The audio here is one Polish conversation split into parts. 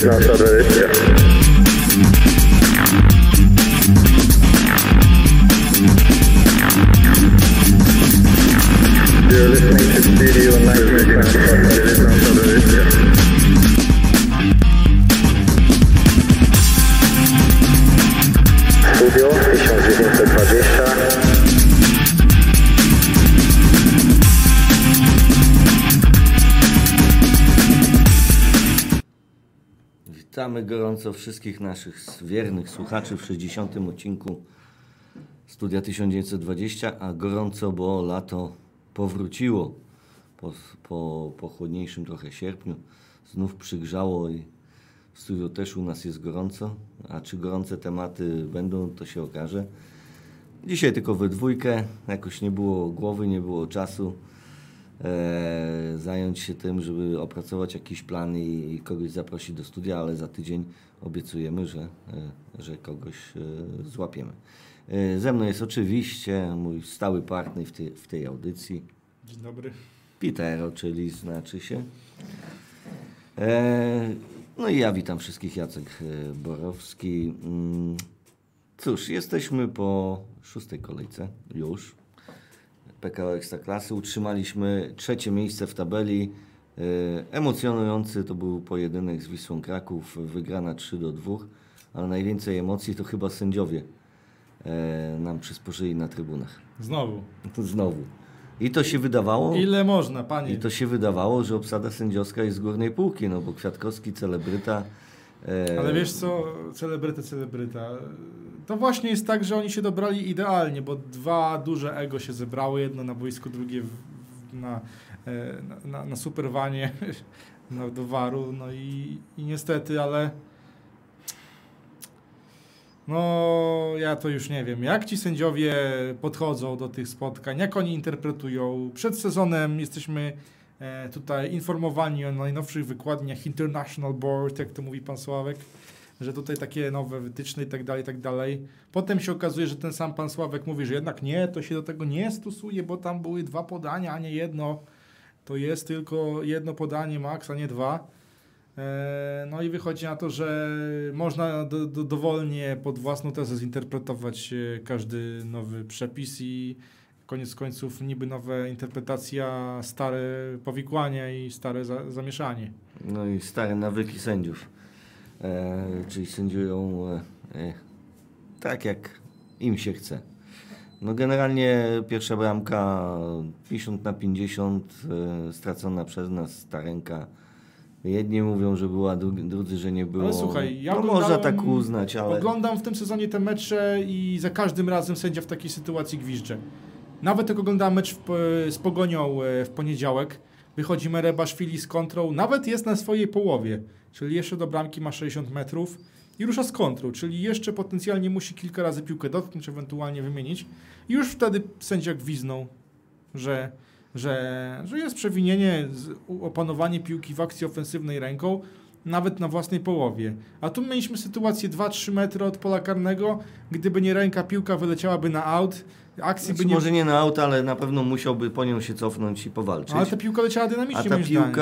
iepriecināt ar wszystkich naszych wiernych słuchaczy w 60. odcinku Studia 1920, a gorąco, bo lato powróciło po, po, po chłodniejszym trochę sierpniu. Znów przygrzało i w studiu też u nas jest gorąco, a czy gorące tematy będą, to się okaże. Dzisiaj tylko we dwójkę, jakoś nie było głowy, nie było czasu e, zająć się tym, żeby opracować jakiś plan i, i kogoś zaprosić do studia, ale za tydzień obiecujemy, że, e, że kogoś e, złapiemy. E, ze mną jest oczywiście mój stały partner w, tej- w tej audycji, Dzień dobry. Pitero, czyli znaczy się. E, no i ja witam wszystkich, Jacek e, Borowski. Mm, Cóż, jesteśmy po szóstej kolejce już. PKO Ekstraklasy. Utrzymaliśmy trzecie miejsce w tabeli. E, Emocjonujący to był pojedynek z Wisłą Kraków, wygrana 3 do 2, ale najwięcej emocji to chyba sędziowie e, nam przysporzyli na trybunach. Znowu. Znowu. I to się wydawało. Ile można, panie? I to się wydawało, że obsada sędziowska jest z górnej półki, no bo Kwiatkowski, celebryta. E, Ale wiesz co, celebryta, celebryta. To właśnie jest tak, że oni się dobrali idealnie, bo dwa duże ego się zebrały, jedno na boisku, drugie na, e, na, na, na superwanie no, do. No i, i niestety, ale no ja to już nie wiem, jak ci sędziowie podchodzą do tych spotkań, jak oni interpretują. Przed sezonem jesteśmy e, tutaj informowani o najnowszych wykładniach International Board, jak to mówi pan Sławek, że tutaj takie nowe wytyczne i tak dalej, i tak dalej. Potem się okazuje, że ten sam pan Sławek mówi, że jednak nie, to się do tego nie stosuje, bo tam były dwa podania, a nie jedno. To jest tylko jedno podanie max, a nie dwa. E, No i wychodzi na to, że można do, do, dowolnie pod własną tezę zinterpretować e, każdy nowy przepis i koniec końców niby nowa interpretacja, stare powikłania i stare za, zamieszanie. No i stare nawyki sędziów. E, czyli sędziują e, e, tak, jak im się chce. No generalnie pierwsza bramka 50 na 50 e, stracona przez nas ta ręka. Jedni mówią, że była, drudzy, że nie było. Ale słuchaj, ja no można tak uznać, ale Oglądam w tym sezonie te mecze i za każdym razem sędzia w takiej sytuacji gwizdże. Nawet jak oglądałem mecz w, z Pogonią w poniedziałek, wychodzi Merebaszwili z kontrą, nawet jest na swojej połowie, czyli jeszcze do bramki ma 60 metrów i rusza z kontrą, czyli jeszcze potencjalnie musi kilka razy piłkę dotknąć, ewentualnie wymienić i już wtedy sędzia gwiznął, że, że, że jest przewinienie, opanowanie piłki w akcji ofensywnej ręką, nawet na własnej połowie. A tu mieliśmy sytuację 2-3 metry od pola karnego, gdyby nie ręka, piłka wyleciałaby na aut, akcji znaczy, by nie... może nie na auto, ale na pewno musiałby po nią się cofnąć i powalczyć. Ale ta piłka leciała A dynamicznie, ta moim zdaniem.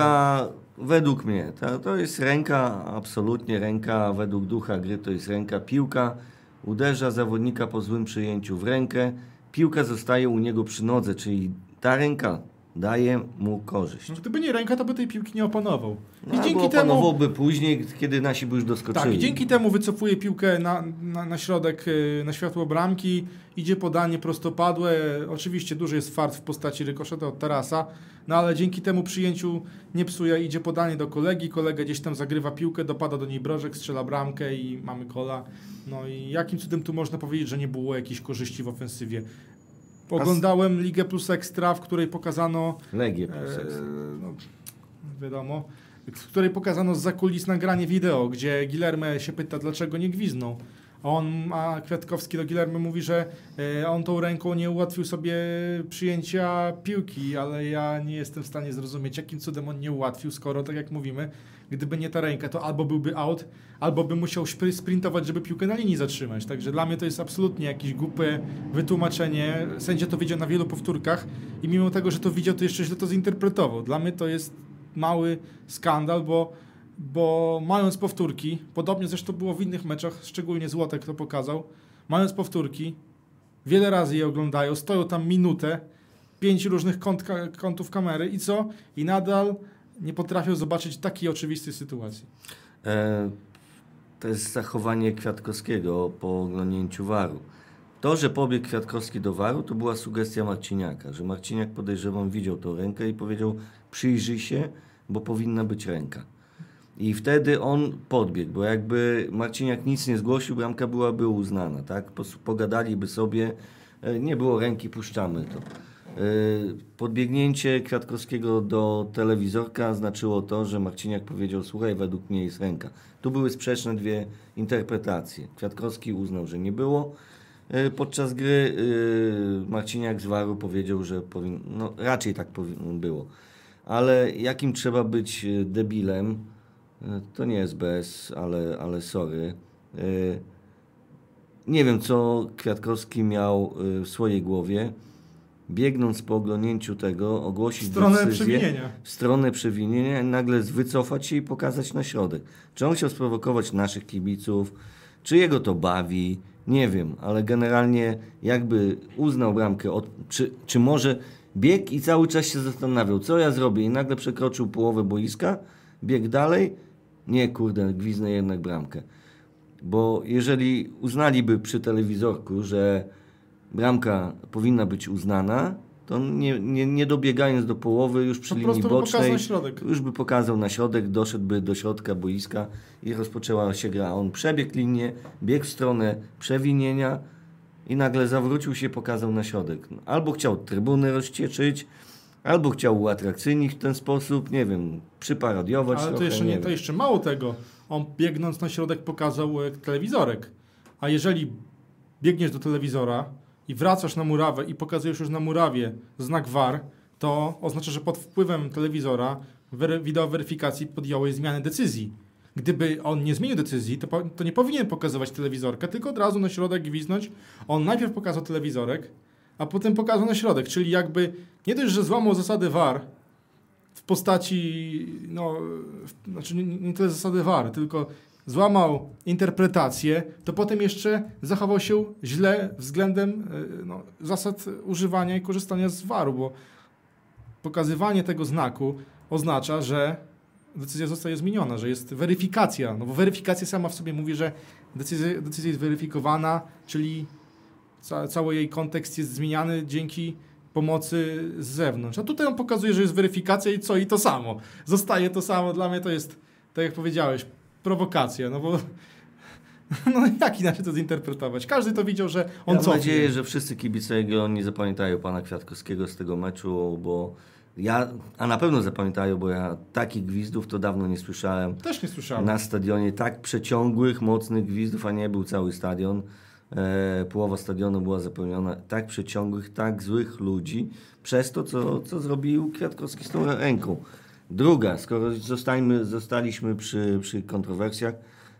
Według mnie, to, to jest ręka, absolutnie ręka, według ducha gry to jest ręka. Piłka uderza zawodnika po złym przyjęciu w rękę, piłka zostaje u niego przy nodze, czyli ta ręka daje mu korzyść. No, Gdyby nie ręka, to by tej piłki nie opanował. I No, dzięki temu... opanowałby później, kiedy nasi by już doskoczyli. Tak, i dzięki temu wycofuje piłkę na, na, na środek, y, na światło bramki, idzie podanie prostopadłe. Oczywiście duży jest fart w postaci rykoszeta od tarasa, no ale dzięki temu przyjęciu nie psuje, idzie podanie do kolegi, kolega gdzieś tam zagrywa piłkę, dopada do niej brożek, strzela bramkę i mamy kola. No i jakim cudem tu można powiedzieć, że nie było jakiejś korzyści w ofensywie? Oglądałem Ligę Plus Ekstra, w której pokazano Legię plus Eee, ekstra. no, wiadomo, w której pokazano z zakulis nagranie wideo, gdzie Gilerme się pyta, dlaczego nie gwiznął. A on, a Kwiatkowski do Gilerme mówi, że e, on tą ręką nie ułatwił sobie przyjęcia piłki, ale ja nie jestem w stanie zrozumieć, jakim cudem on nie ułatwił, skoro, tak jak mówimy, gdyby nie ta ręka, to albo byłby out, albo by musiał sprintować, żeby piłkę na linii zatrzymać. Także dla mnie to jest absolutnie jakieś głupie wytłumaczenie. Sędzia to widział na wielu powtórkach i mimo tego, że to widział, to jeszcze źle to zinterpretował. Dla mnie to jest mały skandal, bo bo mając powtórki, podobnie zresztą było w innych meczach, szczególnie Złotek to pokazał, mając powtórki, wiele razy je oglądają, stoją tam minutę, pięć różnych kąt, kątów kamery i co? I nadal nie potrafią zobaczyć takiej oczywistej sytuacji. E, to jest zachowanie Kwiatkowskiego po oglądnięciu waru. To, że pobiegł Kwiatkowski do waru, to była sugestia Marciniaka, że Marciniak podejrzewam widział tą rękę i powiedział przyjrzyj się, bo powinna być ręka. I wtedy on podbiegł, bo jakby Marciniak nic nie zgłosił, bramka byłaby uznana, tak? Pogadaliby sobie, e, nie było ręki, puszczamy to. E, Podbiegnięcie Kwiatkowskiego do telewizorka znaczyło to, że Marciniak powiedział, słuchaj, według mnie jest ręka. Tu były sprzeczne dwie interpretacje. Kwiatkowski uznał, że nie było. E, Podczas gry e, Marciniak z Waru powiedział, że powin... no, raczej tak było. Ale jakim trzeba być debilem, to nie jest bez, ale, ale sorry. Nie wiem, co Kwiatkowski miał w swojej głowie. Biegnąc po oglądnięciu tego, W ogłosić stronę decyzję przewinienia. w stronę przewinienia i nagle wycofać się i pokazać na środek. Czy on chciał sprowokować naszych kibiców, czy jego to bawi, nie wiem, ale generalnie jakby uznał bramkę, od, czy, czy może biegł i cały czas się zastanawiał, co ja zrobię i nagle przekroczył połowę boiska, biegł dalej, nie kurde, gwiznę jednak bramkę. Bo jeżeli uznaliby przy telewizorku, że bramka powinna być uznana, to nie, nie, nie dobiegając do połowy już przy Po linii by bocznej, na środek. już by pokazał na środek, doszedłby do środka boiska i rozpoczęła się gra. On przebiegł linię, biegł w stronę przewinienia i nagle zawrócił się, pokazał na środek. Albo chciał trybuny rozcieczyć, albo chciał uatrakcyjnić w ten sposób, nie wiem, przyparodiować Ale to trochę, jeszcze, nie to jeszcze mało tego. On biegnąc na środek pokazał e, telewizorek. A jeżeli biegniesz do telewizora i wracasz na murawę i pokazujesz już na murawie znak VAR, to oznacza, że pod wpływem telewizora wideo weryfikacji podjąłeś zmianę decyzji. Gdyby on nie zmienił decyzji, to, po, to nie powinien pokazywać telewizorka, tylko od razu na środek gwiznąć. On najpierw pokazał telewizorek, a potem pokazał na środek, czyli jakby nie dość, że złamał zasady VAR, w postaci, no, w, znaczy nie, nie tyle zasady wary, tylko złamał interpretację, to potem jeszcze zachował się źle względem y, no, zasad używania i korzystania z waru, bo pokazywanie tego znaku oznacza, że decyzja zostaje zmieniona, że jest weryfikacja, no bo weryfikacja sama w sobie mówi, że decyzja, decyzja jest weryfikowana, czyli ca, cały jej kontekst jest zmieniany dzięki pomocy z zewnątrz. A tutaj on pokazuje, że jest weryfikacja i co? I to samo. Zostaje to samo. Dla mnie to jest, tak jak powiedziałeś, prowokacja, no bo no jak inaczej to zinterpretować? Każdy to widział, że on Mam cofnie. nadzieję, że wszyscy kibice Jagiellonii zapamiętają pana Kwiatkowskiego z tego meczu, bo ja, a na pewno zapamiętają, bo ja takich gwizdów to dawno nie słyszałem. Też nie słyszałem. Na stadionie tak przeciągłych, mocnych gwizdów, a nie był cały stadion. E, połowa stadionu była zapełniona tak przeciągłych, tak złych ludzi przez to, co, co zrobił Kwiatkowski z tą ręką. Druga, skoro zostańmy, zostaliśmy przy, przy kontrowersjach,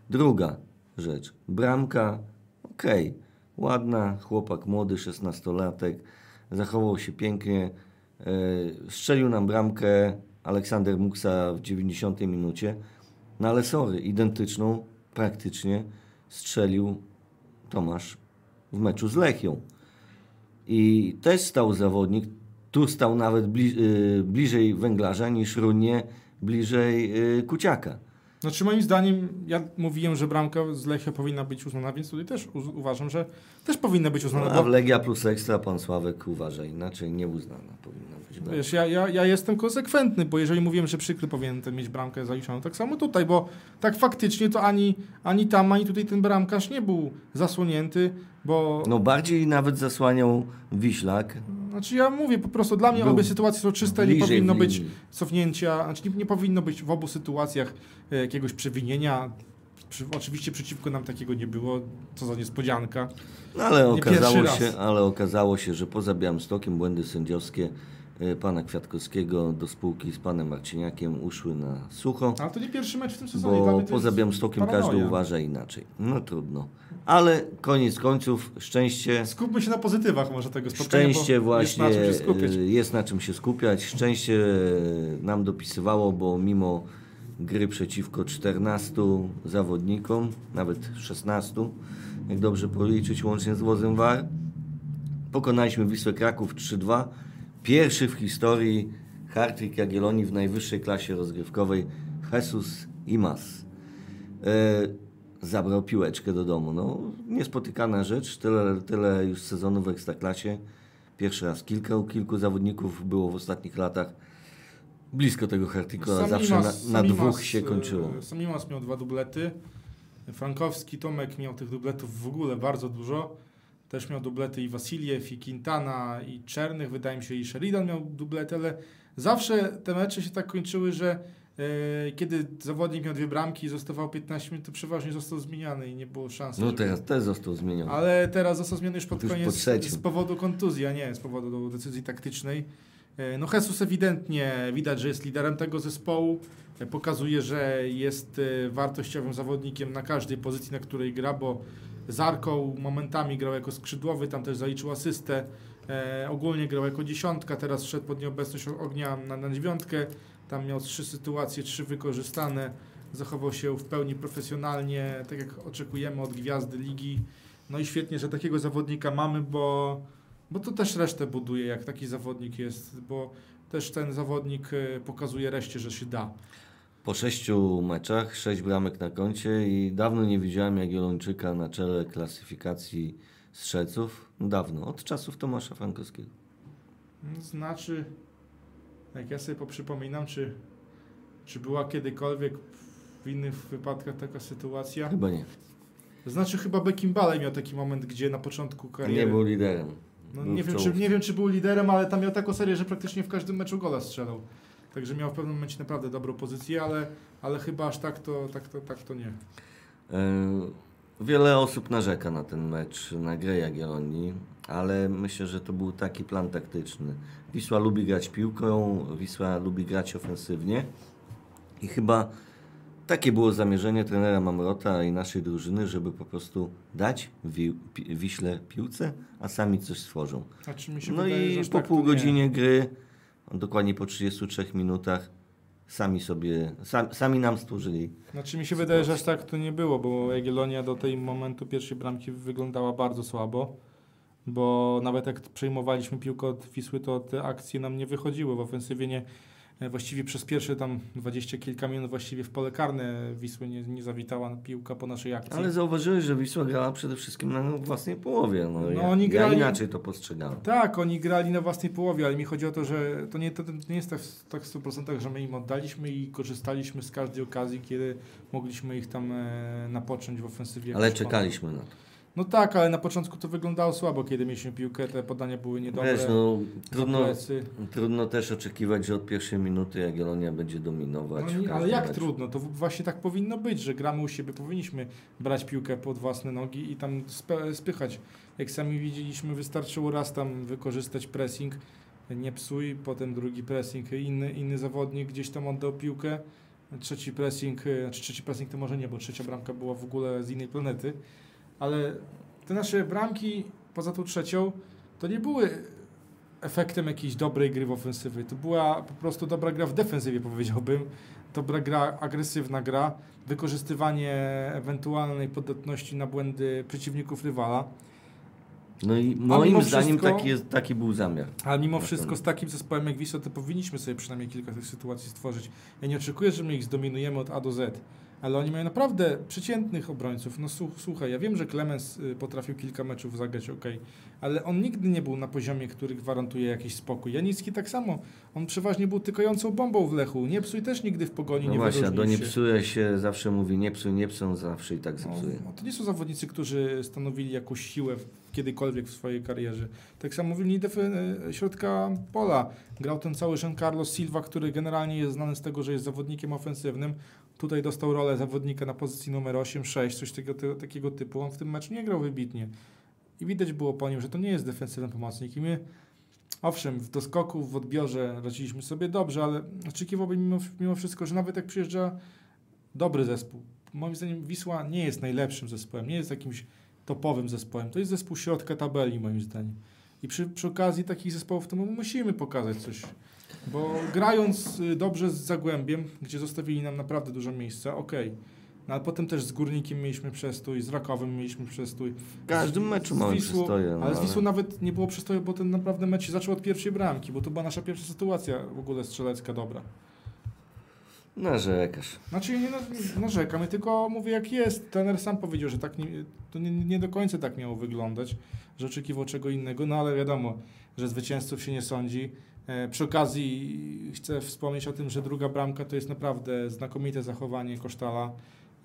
druga rzecz. Bramka, okej, ładna, chłopak młody, 16-latek, zachował się pięknie, e, strzelił nam bramkę Aleksander Muksa w 90 minucie, no ale sorry, identyczną praktycznie strzelił Tomasz w meczu z Lechią. I też stał zawodnik, tu stał nawet bli, y, bliżej węglarza niż Runie bliżej y, Kuciaka. Znaczy moim zdaniem, ja mówiłem, że bramka z Lechia powinna być uznana, więc tutaj też uważam, że też powinna być uznana. No, a w Legia plus Ekstra pan Sławek uważa inaczej, nieuznana powinna być. bramka. Wiesz, ja, ja, ja jestem konsekwentny, bo jeżeli mówiłem, że przykry powinien mieć bramkę zaliczoną, tak samo tutaj, bo tak faktycznie to ani, ani tam, ani tutaj ten bramkarz nie był zasłonięty, bo No bardziej nawet zasłaniał Wiślak. Znaczy ja mówię po prostu, dla mnie Był obie sytuacje są czyste, nie powinno być cofnięcia, znaczy nie, nie powinno być w obu sytuacjach e, jakiegoś przewinienia. Przy, oczywiście przeciwko nam takiego nie było, co za niespodzianka. No ale Nie okazało, się, raz. ale okazało się, że poza Białymstokiem błędy sędziowskie pana Kwiatkowskiego do spółki z panem Marciniakiem uszły na sucho. Ale to nie pierwszy mecz w tym sezonie. Bo poza Białymstokiem paranoja. każdy uważa inaczej. No trudno. Ale koniec końców, szczęście, Skupmy się na pozytywach może tego spotkania, szczęście właśnie jest na czym się skupić. y, jest na czym się skupiać. Szczęście y, nam dopisywało, bo mimo gry przeciwko 14 zawodnikom, nawet 16, jak dobrze policzyć łącznie z wozem VAR. Pokonaliśmy Wisłę Kraków 3-2. Pierwszy w historii Hartwig Jagiellonii w najwyższej klasie rozgrywkowej Jesus Imas. E, zabrał piłeczkę do domu. No, niespotykana rzecz, tyle, tyle już sezonów w Ekstraklasie. Pierwszy raz kilka, kilku zawodników było w ostatnich latach blisko tego Hartiku, a Sam zawsze Imas- na, na Imas, dwóch się e, kończyło. Sam Imas miał dwa dublety. Frankowski Tomek miał tych dubletów w ogóle bardzo dużo. Też miał dublety i Wasiliew, i Quintana, i Czernych, wydaje mi się, i Sheridan miał dublety, ale zawsze te mecze się tak kończyły, że e, kiedy zawodnik miał dwie bramki i zostawał 15 minut, to przeważnie został zmieniany i nie było szansy. No żeby- teraz też został zmieniony. ale teraz został zmieniony już pod Już po koniec trzecim. z powodu kontuzji, a nie z powodu decyzji taktycznej. E, No Jesus ewidentnie widać, że jest liderem tego zespołu. E, Pokazuje, że jest wartościowym zawodnikiem na każdej pozycji, na której gra, bo z Arką momentami grał jako skrzydłowy, tam też zaliczył asystę. E, ogólnie grał jako dziesiątka, teraz wszedł pod nieobecność ognia na, na dziewiątkę. Tam miał trzy sytuacje, trzy wykorzystane. Zachował się w pełni profesjonalnie, tak jak oczekujemy od gwiazdy ligi. No i świetnie, że takiego zawodnika mamy, bo, bo to też resztę buduje, jak taki zawodnik jest, bo też ten zawodnik e, pokazuje reszcie, że się da. Po sześciu meczach, sześć bramek na koncie i dawno nie widziałem Jagiellończyka na czele klasyfikacji strzelców. Dawno, od czasów Tomasza Frankowskiego. Znaczy, jak ja sobie poprzypominam, czy, czy była kiedykolwiek w innych wypadkach taka sytuacja? Chyba nie. Znaczy chyba Beckim Balej miał taki moment, gdzie na początku kariery... Nie był liderem. No, Był nie, wiem, czy, nie wiem, czy był liderem, ale tam miał taką serię, że praktycznie w każdym meczu gola strzelał. Także miał w pewnym momencie naprawdę dobrą pozycję, ale, ale chyba aż tak to, tak, to, tak to nie. E, Wiele osób narzeka na ten mecz, na grę Jagiellonii, ale myślę, że to był taki plan taktyczny. Wisła lubi grać piłką, Wisła lubi grać ofensywnie i chyba takie było zamierzenie trenera Mamrota i naszej drużyny, żeby po prostu dać wi- Wiśle piłce, a sami coś stworzą. No wydaje, i po tak pół nie. godzinie gry, dokładnie po 33 minutach, sami sobie, sam, sami nam stworzyli Znaczy mi się wydaje, że aż tak to nie było, bo Jagiellonia do tej momentu pierwszej bramki wyglądała bardzo słabo, bo nawet jak przejmowaliśmy piłkę od Wisły, to te akcje nam nie wychodziły. W ofensywie nie, właściwie przez pierwsze tam dwadzieścia kilka minut właściwie w pole karne Wisły nie, nie zawitała piłka po naszej akcji. Ale zauważyłeś, że Wisła grała przede wszystkim na własnej połowie. No, No, ja, oni ja grali- inaczej to postrzegałem. Tak, oni grali na własnej połowie, ale mi chodzi o to, że to nie, to, to nie jest tak, w- tak w 100%, że my im oddaliśmy i korzystaliśmy z każdej okazji, kiedy mogliśmy ich tam e, napocząć w ofensywie. Ale czekaliśmy na to. No tak, ale na początku to wyglądało słabo, kiedy mieliśmy piłkę, te podania były niedobre. Wiesz, no, trudno, trudno też oczekiwać, że od pierwszej minuty Jagiellonia będzie dominować. No, nie, ale jak meczu. trudno? To właśnie tak powinno być, że gramy u siebie, powinniśmy brać piłkę pod własne nogi i tam spychać. Jak sami widzieliśmy, wystarczyło raz tam wykorzystać pressing, nie psuj, potem drugi pressing, inny, inny zawodnik gdzieś tam oddał piłkę, trzeci pressing, znaczy trzeci pressing to może nie, bo trzecia bramka była w ogóle z innej planety, ale te nasze bramki, poza tą trzecią, to nie były efektem jakiejś dobrej gry w ofensywie. To była po prostu dobra gra w defensywie, powiedziałbym. Dobra gra, agresywna gra, wykorzystywanie ewentualnej podatności na błędy przeciwników rywala. No i moim zdaniem wszystko- taki, jest, taki był zamiar. Ale mimo wszystko z takim zespołem jak Wisła to powinniśmy sobie przynajmniej kilka tych sytuacji stworzyć. Ja nie oczekuję, że my ich zdominujemy od A do Z, ale oni mają naprawdę przeciętnych obrońców. No słu- słuchaj, ja wiem, że Clemens y, potrafił kilka meczów zagrać ok, ale on nigdy nie był na poziomie, który gwarantuje jakiś spokój. Janicki tak samo. On przeważnie był tykającą bombą w Lechu. Nie psuj też nigdy w pogoni No nie właśnie, do nie psuje się zawsze mówi nie psuj, nie on zawsze i tak No, zepsuje. no to nie są zawodnicy, którzy stanowili jakąś siłę kiedykolwiek w swojej karierze. Tak samo w linii e, środka pola grał ten cały Jean Carlos Silva, który generalnie jest znany z tego, że jest zawodnikiem ofensywnym. Tutaj dostał rolę zawodnika na pozycji numer 8, 6, coś tego, te, takiego typu. On w tym meczu nie grał wybitnie. I widać było po nim, że to nie jest defensywny pomocnik. I my, owszem, w doskoku, w odbiorze radziliśmy sobie dobrze, ale oczekiwałbym mimo, mimo wszystko, że nawet jak przyjeżdża dobry zespół. Moim zdaniem Wisła nie jest najlepszym zespołem, nie jest jakimś topowym zespołem. To jest zespół środka tabeli, moim zdaniem. I przy, przy okazji takich zespołów to my musimy pokazać coś. Bo grając y, dobrze z Zagłębiem, gdzie zostawili nam naprawdę dużo miejsca, okej. No, ale potem też z Górnikiem mieliśmy przestój, z Rakowem mieliśmy przestój. W każdym meczu mamy Wisłą- przystoje. No, Ale z Wisłą nawet nie było przystoju, bo ten naprawdę mecz się zaczął od pierwszej bramki, bo to była nasza pierwsza sytuacja w ogóle strzelecka dobra. Narzekasz. Znaczy nie na- narzekam, ja tylko mówię jak jest. Trener sam powiedział, że tak nie, to nie, nie do końca tak miało wyglądać, że oczekiwał czego innego, no ale wiadomo, że zwycięzców się nie sądzi. E, przy okazji chcę wspomnieć o tym, że druga bramka to jest naprawdę znakomite zachowanie Kosztala,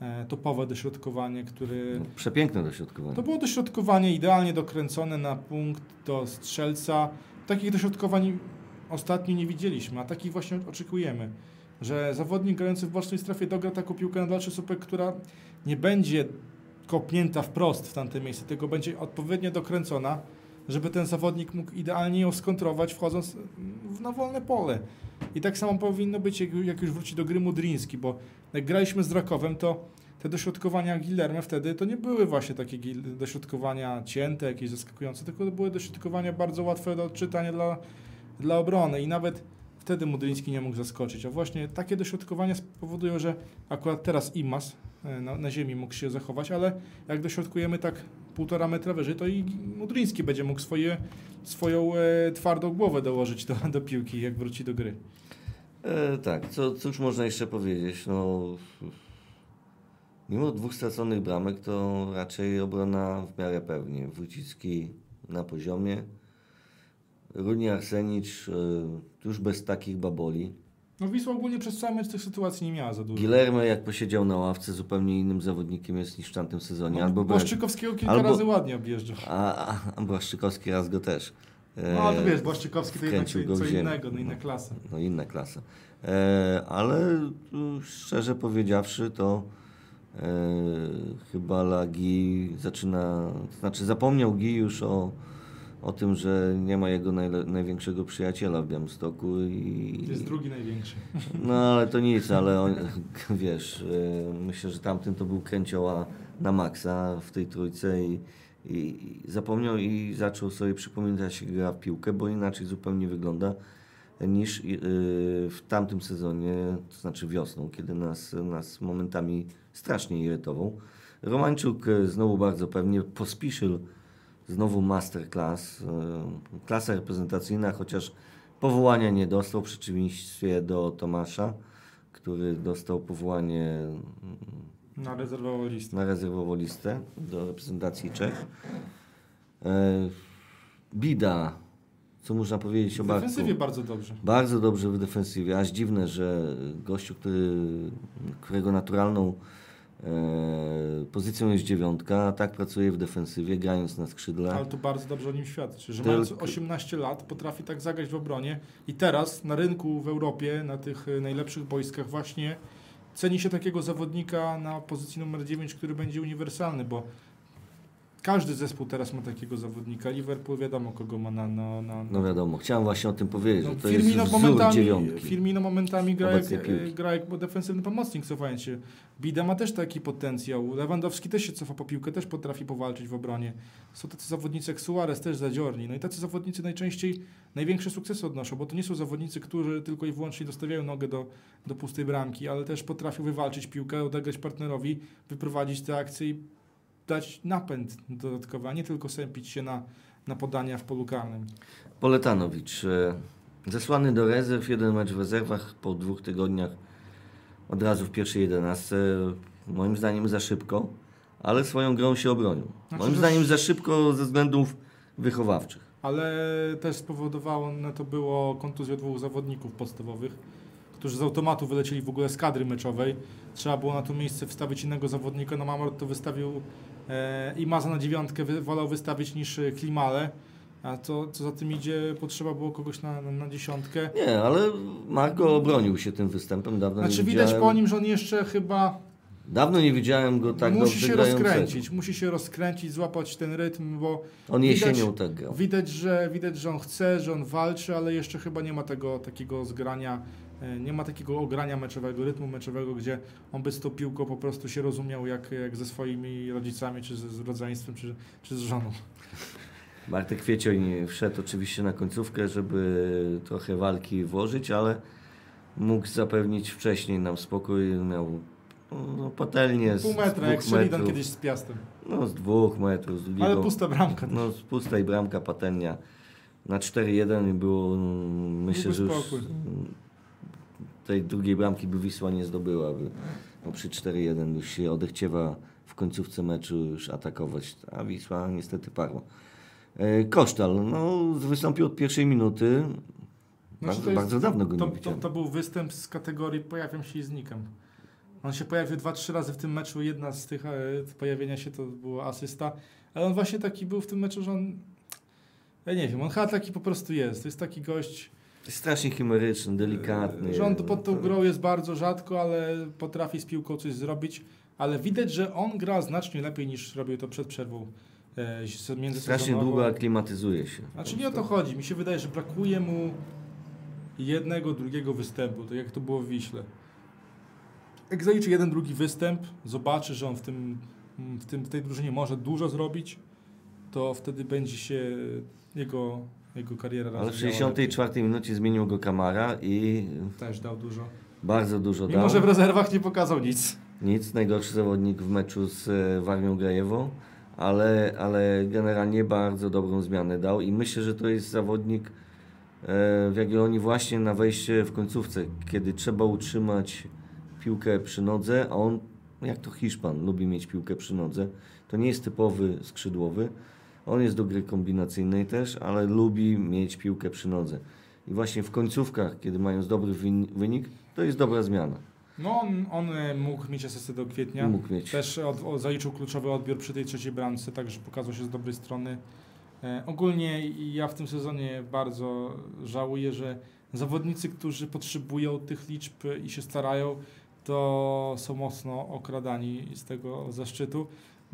e, topowe dośrodkowanie, który... No, przepiękne dośrodkowanie. To było dośrodkowanie idealnie dokręcone na punkt do strzelca. Takich dośrodkowań ostatnio nie widzieliśmy, a takich właśnie oczekujemy. Że zawodnik grający w bocznej strefie dogra taką piłkę na dalszy słupek, która nie będzie kopnięta wprost w tamte miejsce, tylko będzie odpowiednio dokręcona, żeby ten zawodnik mógł idealnie ją skontrować wchodząc na wolne pole. I tak samo powinno być, jak, już wróci do gry Mudryński, bo jak graliśmy z Rakowem, to te dośrodkowania Guillerme wtedy to nie były właśnie takie dośrodkowania cięte, jakieś zaskakujące, tylko to były dośrodkowania bardzo łatwe do odczytania dla, dla obrony i nawet wtedy Mudryński nie mógł zaskoczyć. A właśnie takie dośrodkowania spowodują, że akurat teraz Imas e, na, na ziemi mógł się zachować, ale jak dośrodkujemy tak półtora metra wyżej, to i Mudryński będzie mógł swoje, swoją e, twardą głowę dołożyć do, do piłki, jak wróci do gry. E, tak, co, cóż można jeszcze powiedzieć? No, mimo dwóch straconych bramek, to raczej obrona w miarę pewnie. Wójcicki na poziomie. Runi Arsenicz e, już bez takich baboli. No Wisła ogólnie przez cały mecz tych sytuacji nie miała za dużo. Guillermo jak posiedział na ławce zupełnie innym zawodnikiem jest niż w tamtym sezonie. No, Albo Błaszczykowskiego kilka albo- razy ładnie objeżdżał. a, a, a Błaszczykowski raz go też. E, No ale to wiesz, Błaszczykowski to jednak co, co innego, no inna klasa. No inna klasa. E, ale tu, szczerze powiedziawszy, to e, chyba Lagi zaczyna, to znaczy zapomniał Gi już o, o tym, że nie ma jego najle, największego przyjaciela w Białymstoku i To jest drugi największy. no ale to nic, ale on, wiesz, e, myślę, że tamten to był kręcioła na maksa w tej trójce i, i, zapomniał i zaczął sobie przypominać jak gra w piłkę, bo inaczej zupełnie wygląda niż e, w tamtym sezonie, to znaczy wiosną, kiedy nas, nas momentami strasznie irytował. Romańczuk e, znowu bardzo pewnie, Pospiszyl znowu masterclass, e, klasa reprezentacyjna, chociaż powołania nie dostał w przeciwieństwie do Tomasza, który dostał powołanie mm, Na rezerwową listę. na rezerwową listę do reprezentacji Czech. E, Bida, co można powiedzieć o W Bartku? defensywie bardzo dobrze. Bardzo dobrze w defensywie, aż dziwne, że gościu, który, którego naturalną pozycją jest dziewiątka, a tak pracuje w defensywie, grając na skrzydle. Ale to bardzo dobrze o nim świadczy, że Tylko- mając 18 lat potrafi tak zagrać w obronie i teraz na rynku w Europie, na tych y, najlepszych boiskach właśnie ceni się takiego zawodnika na pozycji numer 9, który będzie uniwersalny, bo każdy zespół teraz ma takiego zawodnika. Liverpool wiadomo kogo ma na... na, na No wiadomo, chciałem właśnie o tym powiedzieć, No, to Firmino jest momentami, dziewiątki. Firmino momentami gra jak, gra jak defensywny pomocnik, cofając się. Bida ma też taki potencjał. Lewandowski też się cofa po piłkę, też potrafi powalczyć w obronie. Są tacy zawodnicy jak Suarez, też zadziorni. No i tacy zawodnicy najczęściej największe sukcesy odnoszą, bo to nie są zawodnicy, którzy tylko i wyłącznie dostawiają nogę do, do pustej bramki, ale też potrafią wywalczyć piłkę, odegrać partnerowi, wyprowadzić tę akcję i dać napęd dodatkowy, a nie tylko sępić się na, na podania w polu karnym. Poletanowicz, e, zesłany do rezerw, jeden mecz w rezerwach po dwóch tygodniach od razu w pierwszej jedenastce, moim zdaniem za szybko, ale swoją grą się obronił. Znaczy, Moim zdaniem za szybko ze względów wychowawczych. ale też spowodowało no to było kontuzję dwóch zawodników podstawowych, którzy z automatu wylecieli w ogóle z kadry meczowej. Trzeba było na to miejsce wstawić innego zawodnika, no Mamor to wystawił i Maza na dziewiątkę wolał wystawić niż e, Klimale, a co, co za tym idzie, potrzeba było kogoś na, na, na dziesiątkę. Nie, ale Marko obronił się tym występem. Dawno Znaczy nie widać widziałem, po nim, że on jeszcze chyba Dawno nie widziałem go tak musi dobrze się rozkręcić, musi się rozkręcić, złapać ten rytm, bo On Widać- jesienią tak grał. Widać że, widać, że on chce, że on walczy, ale jeszcze chyba nie ma tego takiego zgrania, e, nie ma takiego ogrania meczowego, rytmu meczowego, gdzie on by z tą piłką po prostu się rozumiał jak, jak ze swoimi rodzicami, czy z rodzeństwem, czy, czy z żoną. Bartek Kwiecień wszedł oczywiście na końcówkę, żeby trochę walki włożyć, ale mógł zapewnić wcześniej nam spokój. Miał no, patelnię z Pół metra, jak Sheridan kiedyś z Piastem. No z dwóch metrów. Z Ale pusta bramka. No z pustej bramka patelnia. Na 4-1 i było, mm, myślę, że Byłby już spokój. Tej drugiej bramki by Wisła nie zdobyła. By, no przy 4-1 już się odechciewa w końcówce meczu już atakować, a Wisła niestety parła. E, Kosztal, no wystąpił od pierwszej minuty. Znaczy, bardzo, to jest- bardzo dawno go To, nie to, widziałem. to był występ z kategorii pojawiam się i znikam. On się pojawił dwa, trzy razy w tym meczu. Jedna z tych e, pojawienia się to była asysta. Ale on właśnie taki był w tym meczu, że on. Ja nie wiem, on chyba taki po prostu jest. To jest taki gość, Strasznie chimeryczny, delikatny. on pod tą grą jest bardzo rzadko, ale potrafi z piłką coś zrobić. Ale widać, że on gra znacznie lepiej niż robił to przed przerwą e, między Strasznie długo aklimatyzuje się. Znaczy nie o to chodzi. Mi się wydaje, że brakuje mu jednego, drugiego występu, tak jak to było w Wiśle. Jak zaliczy jeden, drugi występ, zobaczy, że on w, tym, w, tym, w tej drużynie może dużo zrobić, to wtedy będzie się jego, jego kariera Ale w rozwijała 64 minucie zmienił go Kamara i. Też dał dużo. bardzo dużo Mimo, dał. że w rezerwach nie pokazał nic. Nic, najgorszy zawodnik w meczu z e, Warmią Grajewą, ale, ale generalnie bardzo dobrą zmianę dał i myślę, że to jest zawodnik e, w Jagiellonii właśnie na wejście w końcówce, kiedy trzeba utrzymać piłkę przy nodze, a on, jak to Hiszpan, lubi mieć piłkę przy nodze. To nie jest typowy skrzydłowy, on jest do gry kombinacyjnej też, ale lubi mieć piłkę przy nodze. I właśnie w końcówkach, kiedy mając dobry wyn- wynik, to jest dobra zmiana. No on, on e, mógł mieć asystę do kwietnia. Mógł mieć. Też od, o, zaliczył kluczowy odbiór przy tej trzeciej bramce, także pokazał się z dobrej strony. E, ogólnie ja w tym sezonie bardzo żałuję, że zawodnicy, którzy potrzebują tych liczb i się starają, to są mocno okradani z tego zaszczytu,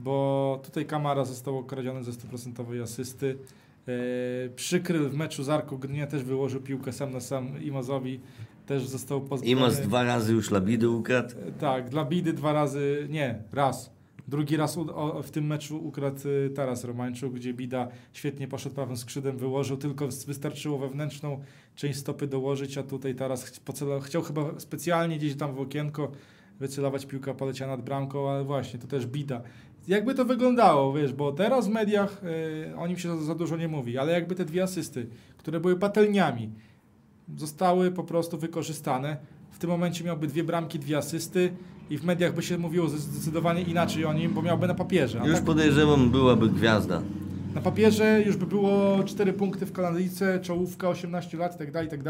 bo tutaj Kamara został okradziony ze 100% asysty. E, przykryl w meczu z Arką Gdynia też wyłożył piłkę sam na sam Imozowi, też został pozbawiony. Imos dwa razy już Labidy ukradł. E, Tak, dla Bidy dwa razy, nie, raz. Drugi raz u, o, w tym meczu ukradł y, Taras Romańczuk, gdzie Bida świetnie poszedł prawym skrzydłem, wyłożył, tylko wys- wystarczyło wewnętrzną część stopy dołożyć, a tutaj Taras ch- pocela- chciał chyba specjalnie gdzieś tam w okienko wycelować, piłka poleciała nad bramką, ale właśnie, to też Bida. Jakby to wyglądało, wiesz, bo teraz w mediach y, o nim się za, za dużo nie mówi, ale jakby te dwie asysty, które były patelniami, zostały po prostu wykorzystane. W tym momencie miałby dwie bramki, dwie asysty i w mediach by się mówiło zdecydowanie inaczej o nim, bo miałby na papierze. Już tak, podejrzewam, byłaby gwiazda. Na papierze już by było 4 punkty w kanadyjce, czołówka 18 lat i tak dalej, i tak.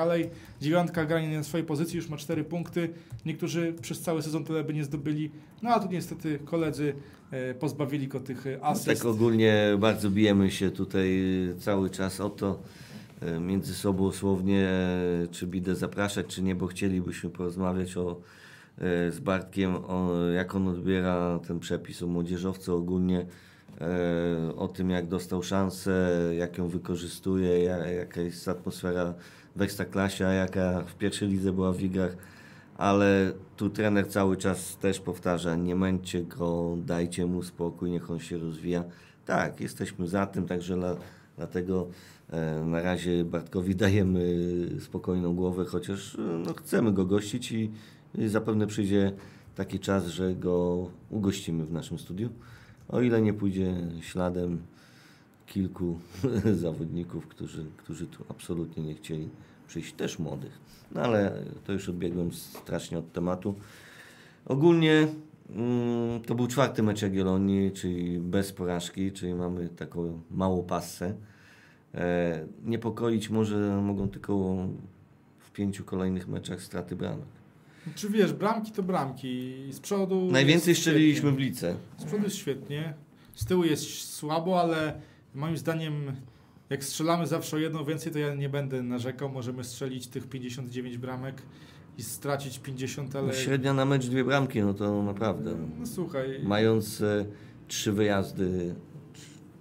Dziewiątka granie na swojej pozycji już ma 4 punkty. Niektórzy przez cały sezon tyle by nie zdobyli. No a tu niestety koledzy e, pozbawili go tych e, asyst. Tak ogólnie bardzo bijemy się tutaj cały czas o to e, między sobą słownie, e, czy Bidę zapraszać, czy nie, bo chcielibyśmy porozmawiać o, e, z Bartkiem, o, jak on odbiera ten przepis o młodzieżowcu ogólnie, e, o tym jak dostał szansę, jak ją wykorzystuje, ja- jaka jest atmosfera w Ekstraklasie, a jaka w pierwszej lidze była w Wigrach. ale tu trener cały czas też powtarza, nie męczcie go, dajcie mu spokój, niech on się rozwija. Tak, jesteśmy za tym, także dla, dlatego e, na razie Bartkowi dajemy spokojną głowę, chociaż e, no, chcemy go gościć i, i zapewne przyjdzie taki czas, że go ugościmy w naszym studiu. O ile nie pójdzie śladem kilku zawodników, którzy, którzy tu absolutnie nie chcieli przyjść, też młodych. No ale to już odbiegłem strasznie od tematu. Ogólnie mm, to był czwarty mecz Jagiellonii, czyli bez porażki, czyli mamy taką małą passę. E, niepokoić może mogą tylko w pięciu kolejnych meczach straty bramek. Czy wiesz, bramki to bramki. Z przodu. Najwięcej strzeliliśmy w lice. Z przodu jest świetnie. Z tyłu jest słabo, ale moim zdaniem, jak strzelamy zawsze o jedną więcej, to ja nie będę narzekał. Możemy strzelić tych 59 bramek i stracić 50, ale. No, średnia na mecz dwie bramki, no to naprawdę. No słuchaj. Mając e, trzy wyjazdy,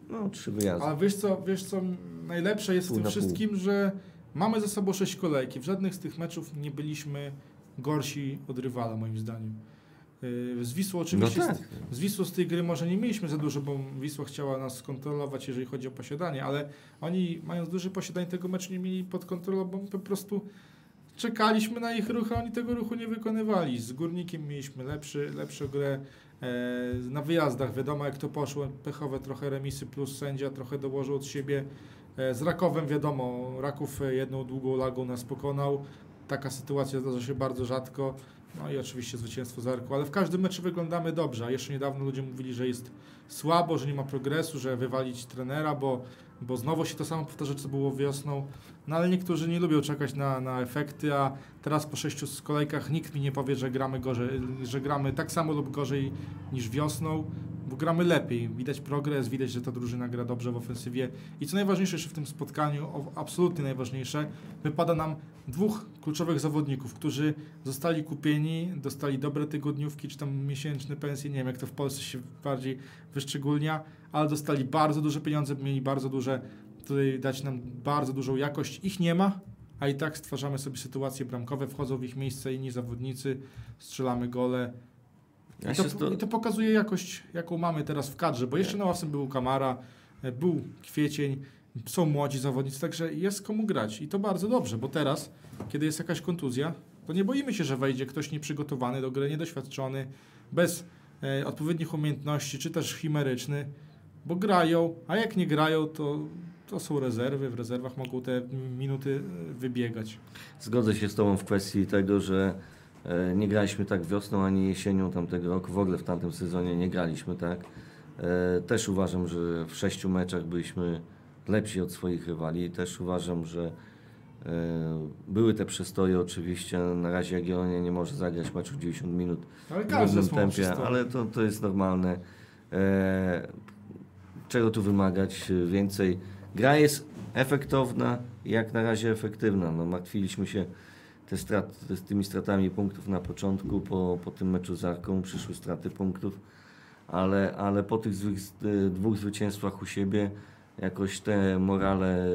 no trzy wyjazdy. Ale wiesz co, wiesz co najlepsze jest w tym na pół. wszystkim, że mamy za sobą sześć kolejki. W żadnych z tych meczów nie byliśmy gorsi od rywala, moim zdaniem. Y, Z Wisłą oczywiście, No tak. z, z Wisłą z tej gry może nie mieliśmy za dużo, bo Wisła chciała nas skontrolować, jeżeli chodzi o posiadanie, ale oni mając duże posiadanie tego meczu nie mieli pod kontrolą, bo po prostu czekaliśmy na ich ruch, a oni tego ruchu nie wykonywali. Z Górnikiem mieliśmy lepszy, lepszą grę. E, na wyjazdach wiadomo jak to poszło, pechowe trochę remisy plus sędzia trochę dołożył od siebie. E, z Rakowem wiadomo, Raków e, jedną długą lagą nas pokonał. Taka sytuacja zdarza się bardzo rzadko. No i oczywiście zwycięstwo z Arku, ale w każdym meczu wyglądamy dobrze, a jeszcze niedawno ludzie mówili, że jest słabo, że nie ma progresu, że wywalić trenera, bo, bo znowu się to samo powtarza, co było wiosną. No ale niektórzy nie lubią czekać na, na efekty, a teraz po sześciu kolejkach nikt mi nie powie, że gramy gorzej, że gramy tak samo lub gorzej niż wiosną, bo gramy lepiej. Widać progres, widać, że ta drużyna gra dobrze w ofensywie. I co najważniejsze jeszcze w tym spotkaniu, absolutnie najważniejsze, wypada nam dwóch kluczowych zawodników, którzy zostali kupieni, dostali dobre tygodniówki czy tam miesięczne pensje, nie wiem jak to w Polsce się bardziej wyszczególnia, ale dostali bardzo duże pieniądze, mieli bardzo duże, tutaj dać nam bardzo dużą jakość. Ich nie ma, a i tak stwarzamy sobie sytuacje bramkowe, wchodzą w ich miejsce inni zawodnicy, strzelamy gole. Ja I to, sto- I to pokazuje jakość, jaką mamy teraz w kadrze, bo jeszcze na ławce był Kamara, e, był Kwiecień, są młodzi zawodnicy, także jest komu grać i to bardzo dobrze, bo teraz, kiedy jest jakaś kontuzja, to nie boimy się, że wejdzie ktoś nieprzygotowany do gry, niedoświadczony, bez e, odpowiednich umiejętności, czy też chimeryczny, bo grają, a jak nie grają, to, to są rezerwy, w rezerwach mogą te minuty e, wybiegać. Zgodzę się z Tobą w kwestii tego, że e, nie graliśmy tak wiosną ani jesienią tamtego roku. W ogóle w tamtym sezonie nie graliśmy tak. E, Też uważam, że w sześciu meczach byliśmy lepsi od swoich rywali. Też uważam, że były te przestoje oczywiście. Na razie Jagiellonia nie może zagrać meczu w 90 minut Ale w ma tempie, przystoi. ale to, to jest normalne. Czego tu wymagać więcej? Gra jest efektowna, jak na razie efektywna. No, martwiliśmy się te straty, z tymi stratami punktów na początku, po, po tym meczu z Arką przyszły straty punktów, ale, ale po tych zwych, dwóch zwycięstwach u siebie jakoś te morale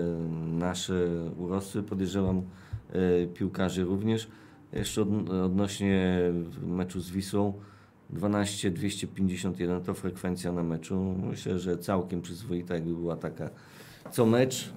nasze urosły. Podejrzewam e, piłkarzy również. Jeszcze od, odnośnie meczu z Wisłą 12 251 to frekwencja na meczu. Myślę, że całkiem przyzwoita, jakby była taka co mecz,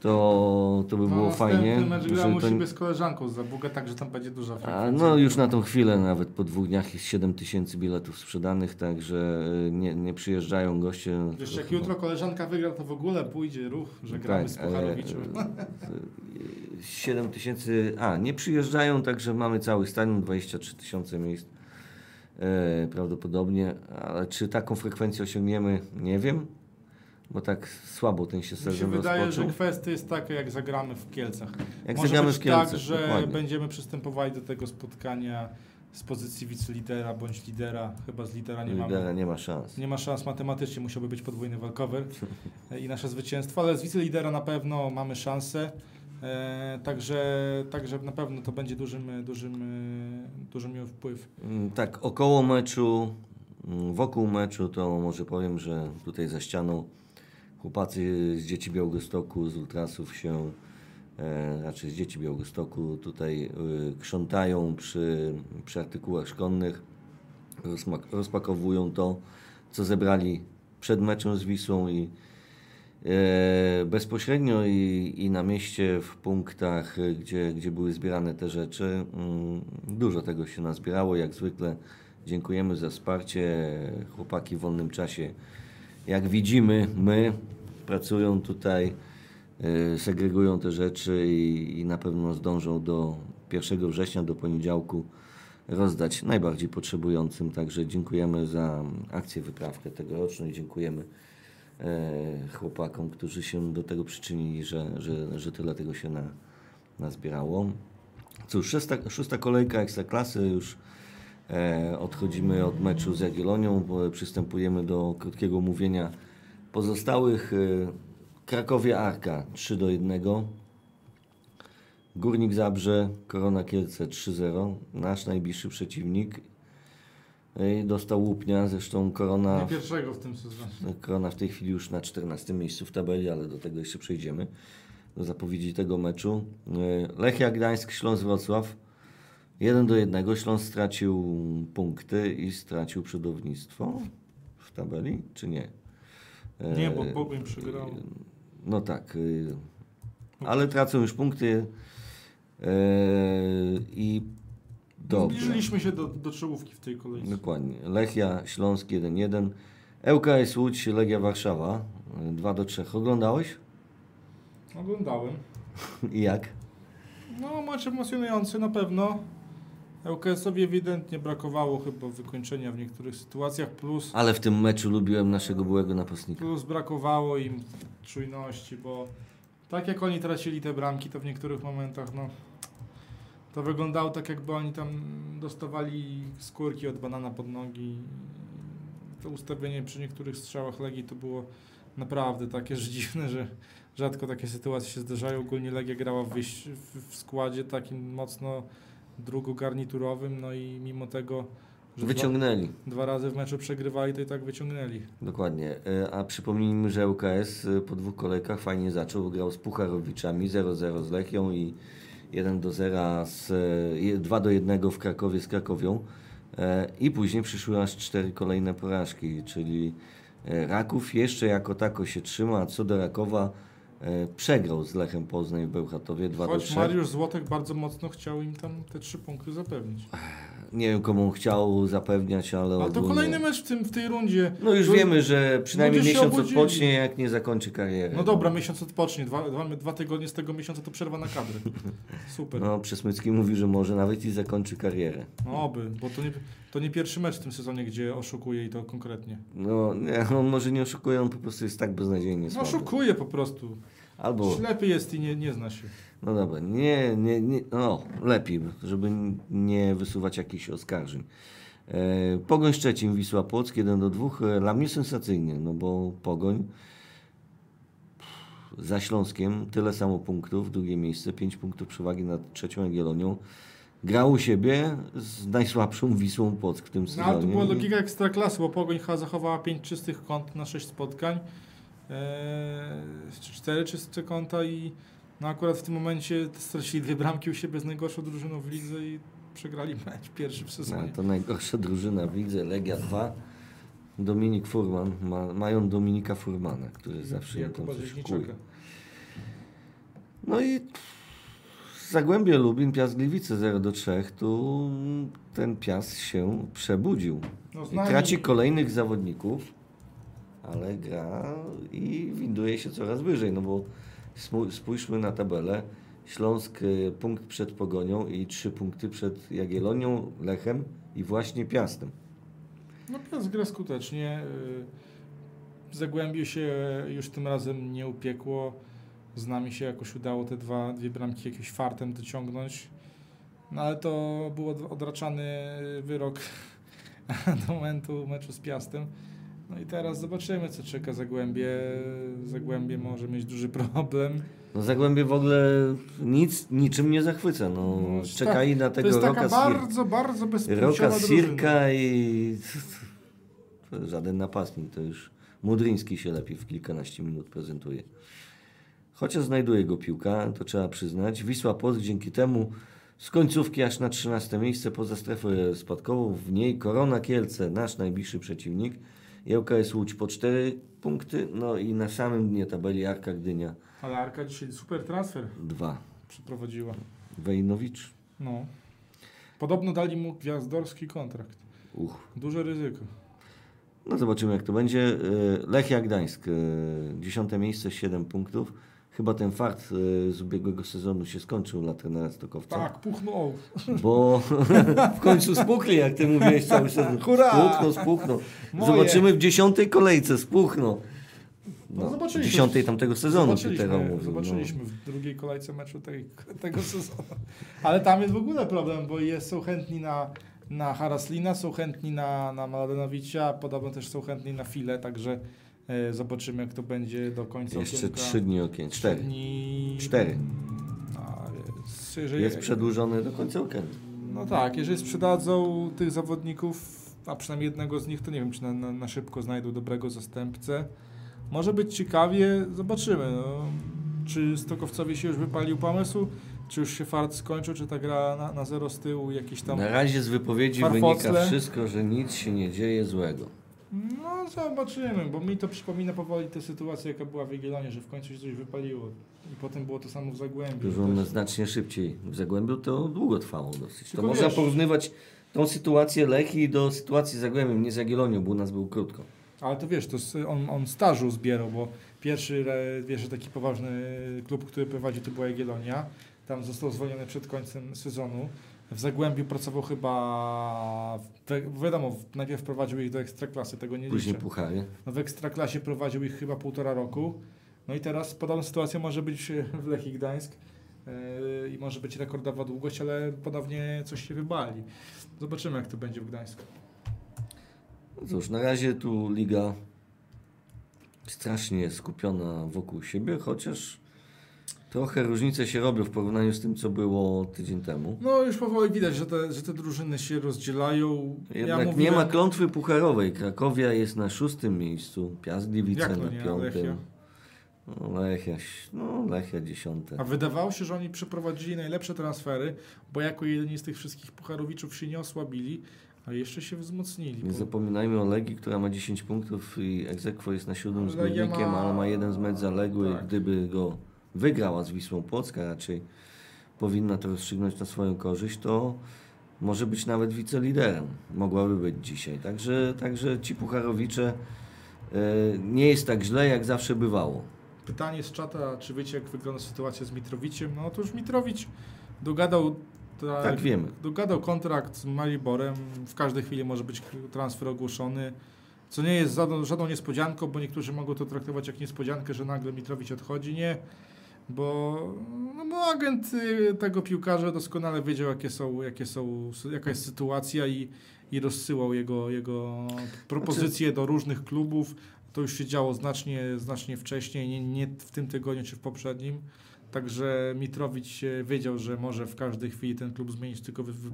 to, to by było no, fajnie. Następny mecz gramy u to- siebie z koleżanką z Zabuga, także tam będzie duża a, frekwencja. no już na tą chwilę, nawet po dwóch dniach jest 7 tysięcy biletów sprzedanych, także y, nie, nie przyjeżdżają goście. Jeszcze jak Chyba- jutro koleżanka wygra, to w ogóle pójdzie ruch, że gramy z Pucharowiczem. e, e, 7 tysięcy, a nie przyjeżdżają, także mamy cały stadion, 23 tysiące miejsc e, prawdopodobnie, ale czy taką frekwencję osiągniemy, nie wiem, bo tak słabo ten się Mi się sezon wydaje, rozpoczął. że kwestia jest taka, jak zagramy w Kielcach. Jak Może zagramy w Kielcach, tak, że dokładnie. będziemy przystępowali do tego spotkania z pozycji wicelidera bądź lidera. Chyba z lidera nie Lidera mamy. nie ma szans. Nie ma szans matematycznie, musiałby być podwójny walkover i nasze zwycięstwo, ale z wicelidera na pewno mamy szansę. E, także, także na pewno to będzie dużym, dużym, e, duży miał wpływ. Mm, Tak, około meczu, mm, wokół meczu to może powiem, że tutaj za ścianą chłopacy z dzieci Białegostoku, z ultrasów się, e, raczej z dzieci Białegostoku tutaj e, krzątają przy, przy artykułach szkolnych, rozpakowują to, co zebrali przed meczem z Wisłą i e, bezpośrednio i, i na mieście w punktach, gdzie, gdzie były zbierane te rzeczy. mm, Dużo tego się nazbierało, jak zwykle. Dziękujemy za wsparcie. Chłopaki w wolnym czasie, jak widzimy, my pracują tutaj, e, segregują te rzeczy i, i na pewno zdążą do 1 września, do poniedziałku rozdać najbardziej potrzebującym. Także dziękujemy za akcję wyprawkę tegoroczną i dziękujemy e, chłopakom, którzy się do tego przyczynili, że, że, że tyle tego się na, nazbierało. Cóż, szósta, szósta kolejka Ekstraklasy już odchodzimy od meczu z Jagiellonią, przystępujemy do krótkiego mówienia pozostałych. E, Krakowie Arka 3 do 1. Górnik Zabrze, Korona Kielce 3-0. Nasz najbliższy przeciwnik. E, Dostał łupnia, zresztą Korona Nie pierwszego w tym sezonie. Korona w tej chwili już na 14 miejscu w tabeli, ale do tego jeszcze przejdziemy. Do zapowiedzi tego meczu. E, Lechia Gdańsk, Śląsk Wrocław. 1 do 1. Śląsk stracił punkty i stracił przodownictwo w tabeli, czy nie? Nie, bo E, Pogoń przegrał. No tak, y, ale tracą już punkty e, i dobrze. Zbliżyliśmy się do, do czołówki w tej kolejce. Dokładnie. Lechia Śląsk 1-1. ŁKS Łódź, Legia Warszawa 2 do 3. Oglądałeś? Oglądałem. I jak? No, mecz emocjonujący na pewno. ŁKS-owi ewidentnie brakowało chyba wykończenia w niektórych sytuacjach, plus, Ale w tym meczu lubiłem naszego byłego napastnika. plus brakowało im czujności, bo tak jak oni tracili te bramki, to w niektórych momentach, no, to wyglądało tak, jakby oni tam dostawali skórki od banana pod nogi. To ustawienie przy niektórych strzałach Legii to było naprawdę takie że dziwne, że rzadko takie sytuacje się zdarzają. Ogólnie Legia grała w, w składzie takim mocno drugogarniturowym, no i mimo tego, że Wyciągnęli. dwa, dwa razy w meczu przegrywali, to i tak wyciągnęli. Dokładnie. E, A przypomnijmy, że ŁKS e, po dwóch kolejkach fajnie zaczął. Grał z Pucharowiczami 0-0 z Lechią i 1-0 z, e, 2 do 1 w Krakowie z Krakowią. E, I później przyszły aż cztery kolejne porażki, czyli e, Raków jeszcze jako tako się trzyma, co do Rakowa e, przegrał z Lechem Poznań w Bełchatowie 2 do Choć 3. Mariusz Złotek bardzo mocno chciał im tam te trzy punkty zapewnić. Nie wiem komu chciał zapewniać, ale Ale to ogólnie- kolejny mecz w, tym, w tej rundzie. No już To- wiemy, że przynajmniej miesiąc odpocznie, jak nie zakończy kariery. No dobra, miesiąc odpocznie. Dwa, dwa, dwa tygodnie z tego miesiąca to przerwa na kadrę. Super. No. No, Przesmycki mówi, że może nawet i zakończy karierę. oby, bo to nie, to nie pierwszy mecz w tym sezonie, gdzie oszukuje i to konkretnie. No, nie, on może nie oszukuje, on po prostu jest tak beznadziejnie No słaby. oszukuje po prostu. Albo, Ślepy jest i nie, nie zna się. No dobra, nie, nie, nie, no, lepiej, żeby nie wysuwać jakichś oskarżeń. E, Pogoń Szczecin, Wisła Płock, 1 do 2. E, Dla mnie sensacyjnie, no bo Pogoń pff, za Śląskiem tyle samo punktów, drugie miejsce, 5 punktów przewagi nad trzecią Jagiellonią. Grał u siebie z najsłabszą Wisłą Płock w tym No, ale to sezonie. była logika ekstraklasy, bo Pogoń chyba zachowała 5 czystych kąt na 6 spotkań. Eee, czy 4 czyste konta i no akurat w tym momencie stracili dwie bramki u siebie z najgorszą drużyną w lidze i przegrali mecz pierwszy w No, sezonie. to najgorsza drużyna w lidze, Legia 2. Dominik Furman, ma, mają Dominika Furmana, który zawsze im tam coś kuje. No i Zagłębie Lubin, Piast Gliwice 0 do 3, tu ten Piast się przebudził. No, I traci kolejnych zawodników, ale gra i winduje się coraz wyżej, no bo spójrzmy na tabelę. Śląsk y, punkt przed Pogonią i trzy punkty przed Jagiellonią, Lechem i właśnie Piastem. No Piast gra skutecznie. y, Zagłębiu się już tym razem nie upiekło. Z nami się jakoś udało te dwa, dwie bramki jakimś fartem dociągnąć. No ale to był od- odraczany wyrok do momentu meczu z Piastem. No i teraz zobaczymy, co czeka Zagłębie. Zagłębie może mieć duży problem. No Zagłębie w ogóle nic, niczym nie zachwyca. No, No, czekali na To tego jest taka Roka, bardzo, bardzo Roka. Sirka i to żaden napastnik, to już Mudryński się lepiej w kilkanaście minut prezentuje. Chociaż znajduje go piłka, to trzeba przyznać. Wisła Płock dzięki temu z końcówki aż na 13 miejsce poza strefę spadkową. W niej Korona Kielce, nasz najbliższy przeciwnik. ŁKS Łódź po 4 punkty. No i na samym dnie tabeli Arka Gdynia Ale Arka dzisiaj super transfer 2. przeprowadziła. Wejnowicz. No. Podobno dali mu gwiazdorski kontrakt. Uch. Duże ryzyko. No zobaczymy jak to będzie. E, Lechia Gdańsk, e, dziesiąte miejsce, 7 punktów. Chyba ten fart e, z ubiegłego sezonu się skończył dla trenera Stokowca. Tak, puchnął. Bo w końcu spukli, jak ty mówiłeś cały sezon. Hurra! Spuchną, spuchną. Zobaczymy w dziesiątej kolejce, spuchną. No, No, zobaczyliśmy. dziesiątej tamtego sezonu Zobaczyliśmy, mówił. zobaczyliśmy w drugiej kolejce meczu tej, tego sezonu. Ale tam jest w ogóle problem, bo jest, są chętni na, na Haraslina, są chętni na, na Mladenowicza, podobno też są chętni na File, także zobaczymy jak to będzie do końca. Jeszcze okienka. trzy dni okien. Cztery. Dni... Cztery. Więc, jeżeli, Jest przedłużony do końca weekendu. No tak, jeżeli sprzedadzą tych zawodników, a przynajmniej jednego z nich, to nie wiem, czy na, na, na szybko znajdą dobrego zastępcę. Może być ciekawie, zobaczymy. No. Czy Stokowcowi się już wypalił pomysł? Czy już się fart skończył, czy ta gra na, na zero z tyłu, jakiś tam... Na razie z wypowiedzi Farfocle. wynika wszystko, że nic się nie dzieje złego. No zobaczymy, bo mi to przypomina powoli tę sytuację, jaka była w Jagiellonie, że w końcu się coś wypaliło. I potem było to samo w Zagłębiu. Dużo Też- znacznie szybciej. W Zagłębiu to długo trwało dosyć. To Tylko można wiesz- porównywać tą sytuację Lechii do sytuacji z Zagłębiem, nie z Jagiellonią, bo u nas był krótko. Ale to wiesz, to on, on stażu zbierał, bo pierwszy, wiesz, taki poważny klub, który prowadził, to była Jagiellonia. Tam został zwolniony przed końcem sezonu. W Zagłębiu pracował chyba, w, wiadomo, najpierw prowadził ich do Ekstraklasy, tego nie Później liczę. puchary. No w Ekstraklasie prowadził ich chyba półtora roku. No i teraz podobna sytuacja może być w Lechii Gdańsk yy, i może być rekordowa długość, ale ponownie coś się wybali. Zobaczymy, jak to będzie w Gdańsku. No Cóż, na razie tu liga strasznie skupiona wokół siebie, chociaż trochę różnice się robią w porównaniu z tym, co było tydzień temu. No już powoli widać, że te, że te drużyny się rozdzielają. Jednak ja nie mówiłem- ma klątwy pucharowej. Krakowia jest na szóstym miejscu, Piast Gliwice na nie, piątym. Lechia? No, Lechia, no, Lechia dziesiąte. A wydawało się, że oni przeprowadzili najlepsze transfery, bo jako jedyni z tych wszystkich pucharowiczów się nie osłabili, a jeszcze się wzmocnili. Nie bo- zapominajmy o Legii, która ma 10 punktów i Egzekwo jest na siódmym z Górnikiem, ma- ale ma jeden z mecz zaległy. tak. Gdyby go wygrała z Wisłą Płocka, raczej powinna to rozstrzygnąć na swoją korzyść, to może być nawet wiceliderem. Mogłaby być dzisiaj. Także, także ci pucharowicze e, nie jest tak źle, jak zawsze bywało. Pytanie z czata, czy wiecie, jak wygląda sytuacja z Mitrowiciem? No to już Mitrowicz dogadał, tak, Tak wiemy. dogadał kontrakt z Mariborem. W każdej chwili może być transfer ogłoszony. Co nie jest żadną, żadną niespodzianką, bo niektórzy mogą to traktować jak niespodziankę, że nagle Mitrowicz odchodzi. Nie, bo, no bo agent y, tego piłkarza doskonale wiedział, jakie są, jakie są, jaka jest sytuacja i, i rozsyłał jego, jego propozycje do różnych klubów. To już się działo znacznie, znacznie wcześniej, nie, nie w tym tygodniu czy w poprzednim. Także Mitrowicz wiedział, że może w każdej chwili ten klub zmienić, tylko wy, wy,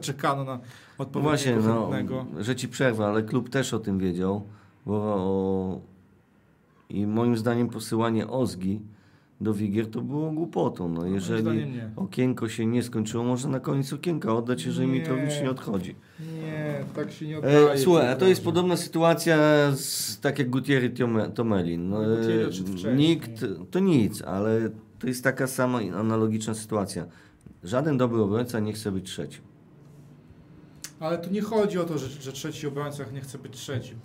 czekano na odpowiedniego właśnie, no, że ci przerwę, ale klub też o tym wiedział. Bo I moim zdaniem posyłanie Ozgi do Wigier to było głupotą. No, jeżeli okienko się nie skończyło, może na koniec okienka oddać, jeżeli Nie. Mitrowicz nie odchodzi. Nie, tak się nie oddaje. E, słuchaj, a to jest podobna sytuacja z, tak jak Gutierrez Tome- Tomelin. No, e, nikt, to nic, ale to jest taka sama analogiczna sytuacja. Żaden dobry obrońca nie chce być trzecim. Ale tu nie chodzi o to, że, że trzeci obrońca nie chce być trzecim.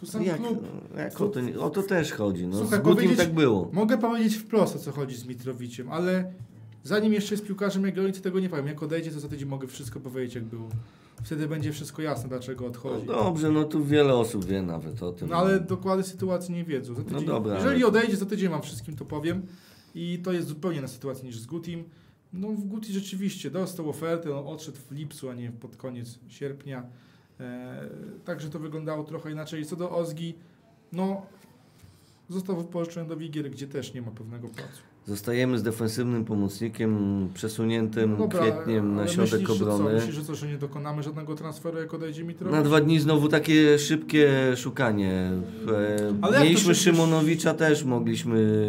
Tu sam Jak, klub. jak o, to, o to też chodzi. No, Słuchaj, z Gutim tak było. Mogę powiedzieć wprost, o co chodzi z Mitrowiciem, ale zanim jeszcze jest piłkarzem Jagiellonii, tego nie powiem. Jak odejdzie, to za tydzień mogę wszystko powiedzieć, jak było. Wtedy będzie wszystko jasne, dlaczego No odchodzi. dobrze, no tu wiele osób wie nawet o tym. No ale dokłady sytuacji nie wiedzą. Za tydzień, dobra, jeżeli ale- odejdzie, za tydzień wam wszystkim to powiem. I to jest zupełnie inna sytuacja niż z Gutim. No w Guti rzeczywiście dostał ofertę, on odszedł w lipcu, a nie pod koniec sierpnia. E, także to wyglądało trochę inaczej. Co do Ozgi, no został wypożyczony do Wigier, gdzie też nie ma pewnego placu. Zostajemy z defensywnym pomocnikiem przesuniętym kwietniem na środek myślisz, że obrony. Co, myślisz, że co, że nie dokonamy żadnego transferu, jak odejdzie Mitrowicz? Na dwa dni znowu takie szybkie szukanie. E, Ale Mieliśmy szybkie- Szymonowicza też, mogliśmy.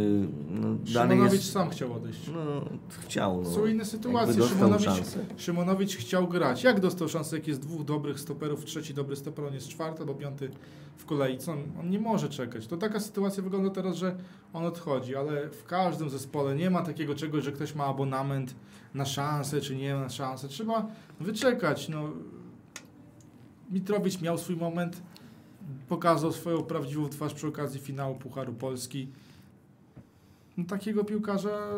No, Szymonowicz jest. sam chciał odejść. No, chciał. No. Są inne sytuacje. Szymonowicz, szansę. Szymonowicz chciał grać. Jak dostał szansę, jak jest dwóch dobrych stoperów, trzeci dobry stoper, on jest czwarty albo piąty w kolei. Co on, on nie może czekać. To taka sytuacja wygląda teraz, że on odchodzi, ale w każdym zespole nie ma takiego czegoś, że ktoś ma abonament na szansę, czy nie ma szansę. Trzeba wyczekać. No. Mitrowicz miał swój moment, pokazał swoją prawdziwą twarz przy okazji finału Pucharu Polski. No, takiego piłkarza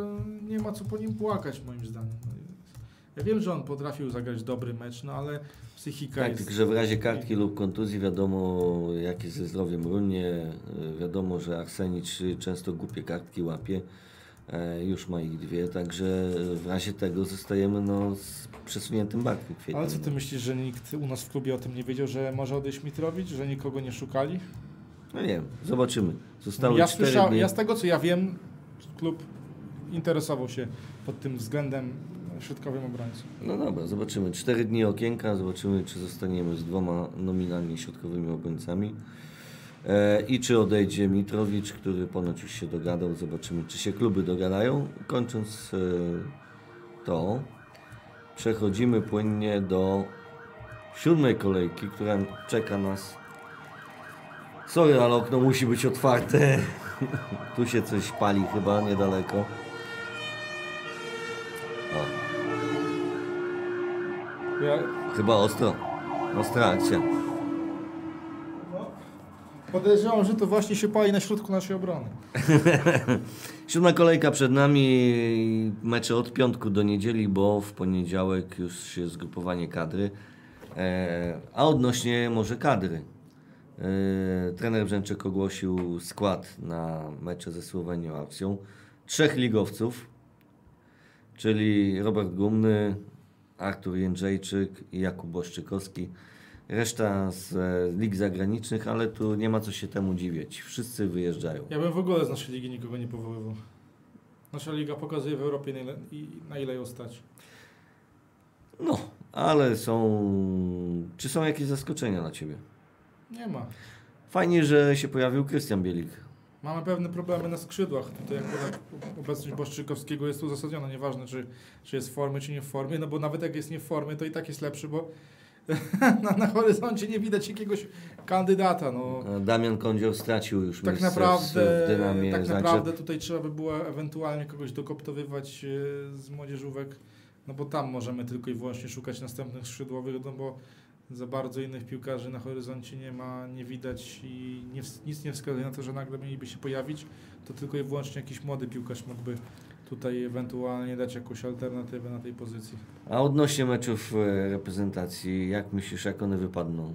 nie ma co po nim płakać, moim zdaniem. No, ja wiem, że on potrafił zagrać dobry mecz, no ale psychika Tak, jest... że w razie kartki lub kontuzji wiadomo, jak jest ze zdrowiem runie. E, Wiadomo, że Arsenicz często głupie kartki łapie. E, Już ma ich dwie, także w razie tego zostajemy no, z przesuniętym barkiem kwietniem. Ale co ty myślisz, że nikt u nas w klubie o tym nie wiedział, że może odejść Mitrowicz, że nikogo nie szukali? No nie wiem, zobaczymy. Zostały ja, słyszał, dni. ja z tego co ja wiem, klub interesował się pod tym względem środkowym obrońcą. No dobra, zobaczymy. Cztery dni okienka, zobaczymy, czy zostaniemy z dwoma nominalnie środkowymi obrońcami. E, I czy odejdzie Mitrowicz, który ponoć już się dogadał. Zobaczymy, czy się kluby dogadają. Kończąc to przechodzimy płynnie do siódmej kolejki, która czeka nas. Sorry, ale okno musi być otwarte. tu się coś pali chyba niedaleko. O, Ja chyba ostro. Ostra akcja. podejrzewam, że to właśnie się pali na środku naszej obrony. Siódma kolejka przed nami, mecze od piątku do niedzieli, bo w poniedziałek już się zgrupowanie kadry. E, a odnośnie może kadry. E, trener Brzęczek ogłosił skład na mecze ze Słowenią Akcją. Trzech ligowców, czyli Robert Gumny, Artur Jędrzejczyk i Jakub Boszczykowski. Reszta z e, lig zagranicznych, ale tu nie ma co się temu dziwić. Wszyscy wyjeżdżają. Ja bym w ogóle z naszej ligi nikogo nie powoływał. Nasza liga pokazuje w Europie na ile, na ile ją stać. No, ale są. Czy są jakieś zaskoczenia dla Ciebie? Nie ma. Fajnie, że się pojawił Krystian Bielik. Mamy pewne problemy na skrzydłach. Tutaj akurat obecność Boszczykowskiego jest uzasadniona. Nieważne, czy, czy jest w formie, czy nie w formie. No bo nawet jak jest nie w formie, to i tak jest lepszy, bo na, na horyzoncie nie widać jakiegoś kandydata. No. Damian Kądzior stracił już Tak naprawdę, w dynamie. tak naprawdę tutaj trzeba by było ewentualnie kogoś dokoptowywać e, z młodzieżówek, no bo tam możemy tylko i wyłącznie szukać następnych skrzydłowych, no bo za bardzo innych piłkarzy na horyzoncie nie ma, nie widać i nie, nic nie wskazuje na to, że nagle mieliby się pojawić, to tylko i wyłącznie jakiś młody piłkarz mógłby tutaj ewentualnie dać jakąś alternatywę na tej pozycji. A odnośnie meczów e, reprezentacji, jak myślisz, jak one wypadną?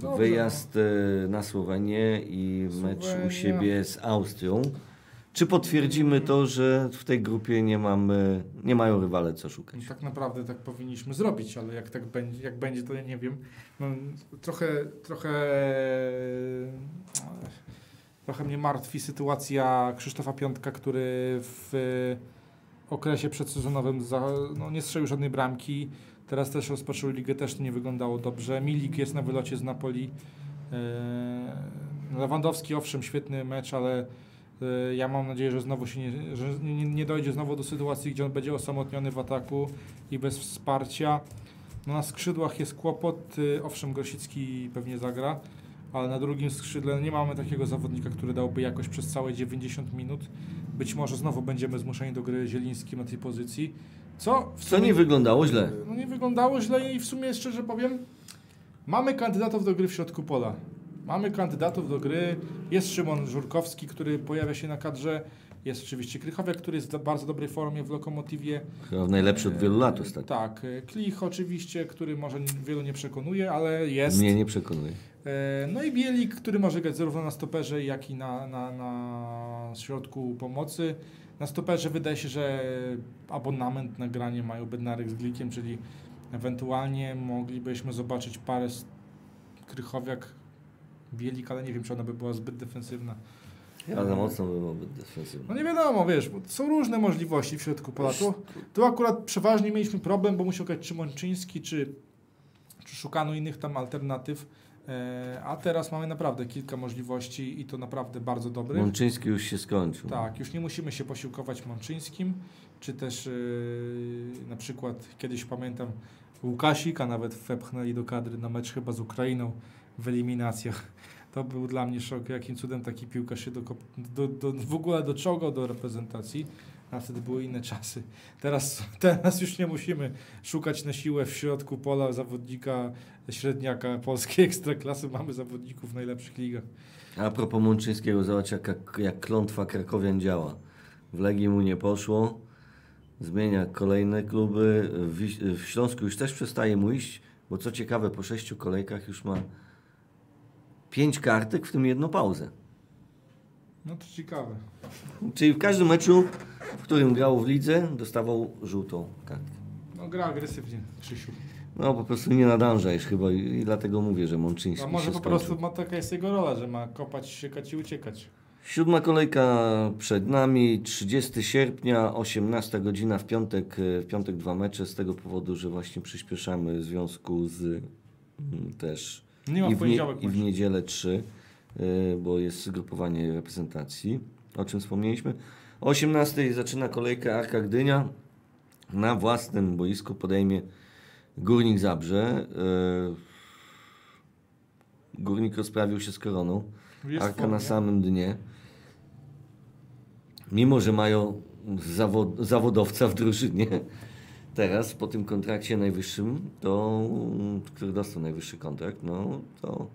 Dobrze, Wyjazd e, na Słowenię i mecz u Słowenia. siebie z Austrią. Czy potwierdzimy to, że w tej grupie nie mamy, nie mają rywale co szukać? No, tak naprawdę tak powinniśmy zrobić, ale jak tak będzie, jak będzie to ja nie wiem. No, trochę, trochę, trochę mnie martwi sytuacja Krzysztofa Piątka, który w okresie przedsezonowym za, no, nie strzelił żadnej bramki. Teraz też rozpoczął ligę, też nie wyglądało dobrze. Milik jest na wylocie z Napoli. Eee, Lewandowski, owszem, świetny mecz, ale e, ja mam nadzieję, że znowu się nie, że nie, dojdzie znowu do sytuacji, gdzie on będzie osamotniony w ataku i bez wsparcia. No na skrzydłach jest kłopot. y, Owszem, Grosicki pewnie zagra, ale na drugim skrzydle nie mamy takiego zawodnika, który dałby jakoś przez całe 90 minut. Być może znowu będziemy zmuszeni do gry Zielińskim na tej pozycji. Co w Co nie wyglądało źle. no nie wyglądało źle i w sumie szczerze powiem, mamy kandydatów do gry w środku pola. Mamy kandydatów do gry. Jest Szymon Żurkowski, który pojawia się na kadrze. Jest oczywiście Krychowiak, który jest w bardzo dobrej formie w Lokomotywie. Chyba najlepszy od wielu lat ostatnio. Tak, e, Klich oczywiście, który może wielu nie przekonuje, ale jest. Mnie nie przekonuje. E, No i Bielik, który może grać zarówno na stoperze, jak i na, na, na środku pomocy. Na stoperze wydaje się, że abonament na granie mają Bednarek z Glikiem, czyli ewentualnie moglibyśmy zobaczyć parę Krychowiak, Bielik, ale nie wiem, czy ona by była zbyt defensywna. Ja za mocno by byłoby defensywny. No nie wiadomo, wiesz, bo są różne możliwości w środku pola. Tu, tu akurat przeważnie mieliśmy problem, bo musiał grać czy Mączyński, czy, czy szukano innych tam alternatyw. E, a teraz mamy naprawdę kilka możliwości i to naprawdę bardzo dobrych. Mączyński już się skończył. Tak, już nie musimy się posiłkować Mączyńskim, czy też yy, na przykład kiedyś pamiętam Łukasika nawet wepchnęli do kadry na mecz chyba z Ukrainą w eliminacjach. To był dla mnie szok, jakim cudem taki piłkarz się dokop, do, do, w ogóle doczołgał do reprezentacji, a wtedy były inne czasy. Teraz, teraz już nie musimy szukać na siłę w środku pola zawodnika średniaka polskiej ekstraklasy, mamy zawodników w najlepszych ligach. A propos Mączyńskiego, zobacz jak, jak klątwa Krakowian działa. W Legii mu nie poszło, zmienia kolejne kluby. W, w Śląsku już też przestaje mu iść, bo co ciekawe, po sześciu kolejkach już ma pięć kartek, w tym jedną pauzę. No to ciekawe. Czyli w każdym meczu, w którym grał w lidze, dostawał żółtą kartkę. No gra agresywnie, Krzysiu. No po prostu nie nadążasz chyba i, i dlatego mówię, że Mączyński A może po skończył. prostu ma, taka jest jego rola, że ma kopać, siekać i uciekać. Siódma kolejka przed nami, 30 sierpnia, 18 godzina w piątek, e, w piątek dwa mecze z tego powodu, że właśnie przyspieszamy w związku z mm, też Nie ma i w w, nie, poniedziałek i w niedzielę 3, e, bo jest zgrupowanie reprezentacji, o czym wspomnieliśmy. O 18 zaczyna kolejka Arka Gdynia. na własnym boisku podejmie Górnik Zabrze. E, Górnik rozprawił się z koroną. Jest Arka na formie. samym dnie. Mimo, że mają zawod, zawodowca w drużynie, teraz po tym kontrakcie najwyższym, to, który dostał najwyższy kontrakt, no to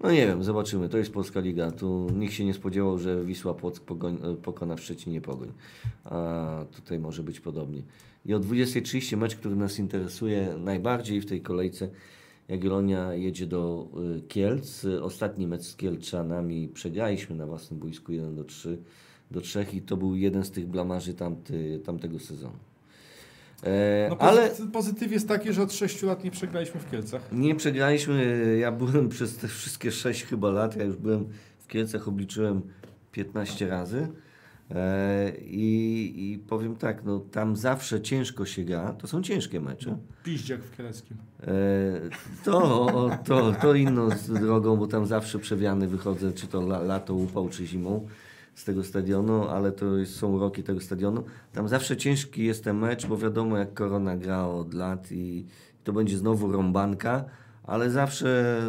no nie wiem, zobaczymy. To jest Polska Liga. Tu nikt się nie spodziewał, że Wisła Płock pogoń, pokona w Szczecinie Pogoń. A tutaj może być podobnie. I o 20.30 mecz, który nas interesuje najbardziej w tej kolejce. Jagiellonia jedzie do y, Kielc. Ostatni mecz z Kielczanami przegraliśmy na własnym boisku 1 do 3 do 3 i to był jeden z tych blamarzy tamty, tamtego sezonu. E, No, ale pozy- Pozytyw jest taki, że od 6 lat nie przegraliśmy w Kielcach. nie przegraliśmy. Ja byłem przez te wszystkie 6 chyba lat, ja już byłem w Kielcach, obliczyłem 15 razy. E, i, I powiem tak, no tam zawsze ciężko się gra. To są ciężkie mecze. Piździak w Kieleckim. E, to, to, to inną drogą, bo tam zawsze przewiany wychodzę, czy to la, lato, upał, czy zimą z tego stadionu, ale to są roki tego stadionu. Tam zawsze ciężki jest ten mecz, bo wiadomo jak Korona gra od lat i to będzie znowu rąbanka, ale zawsze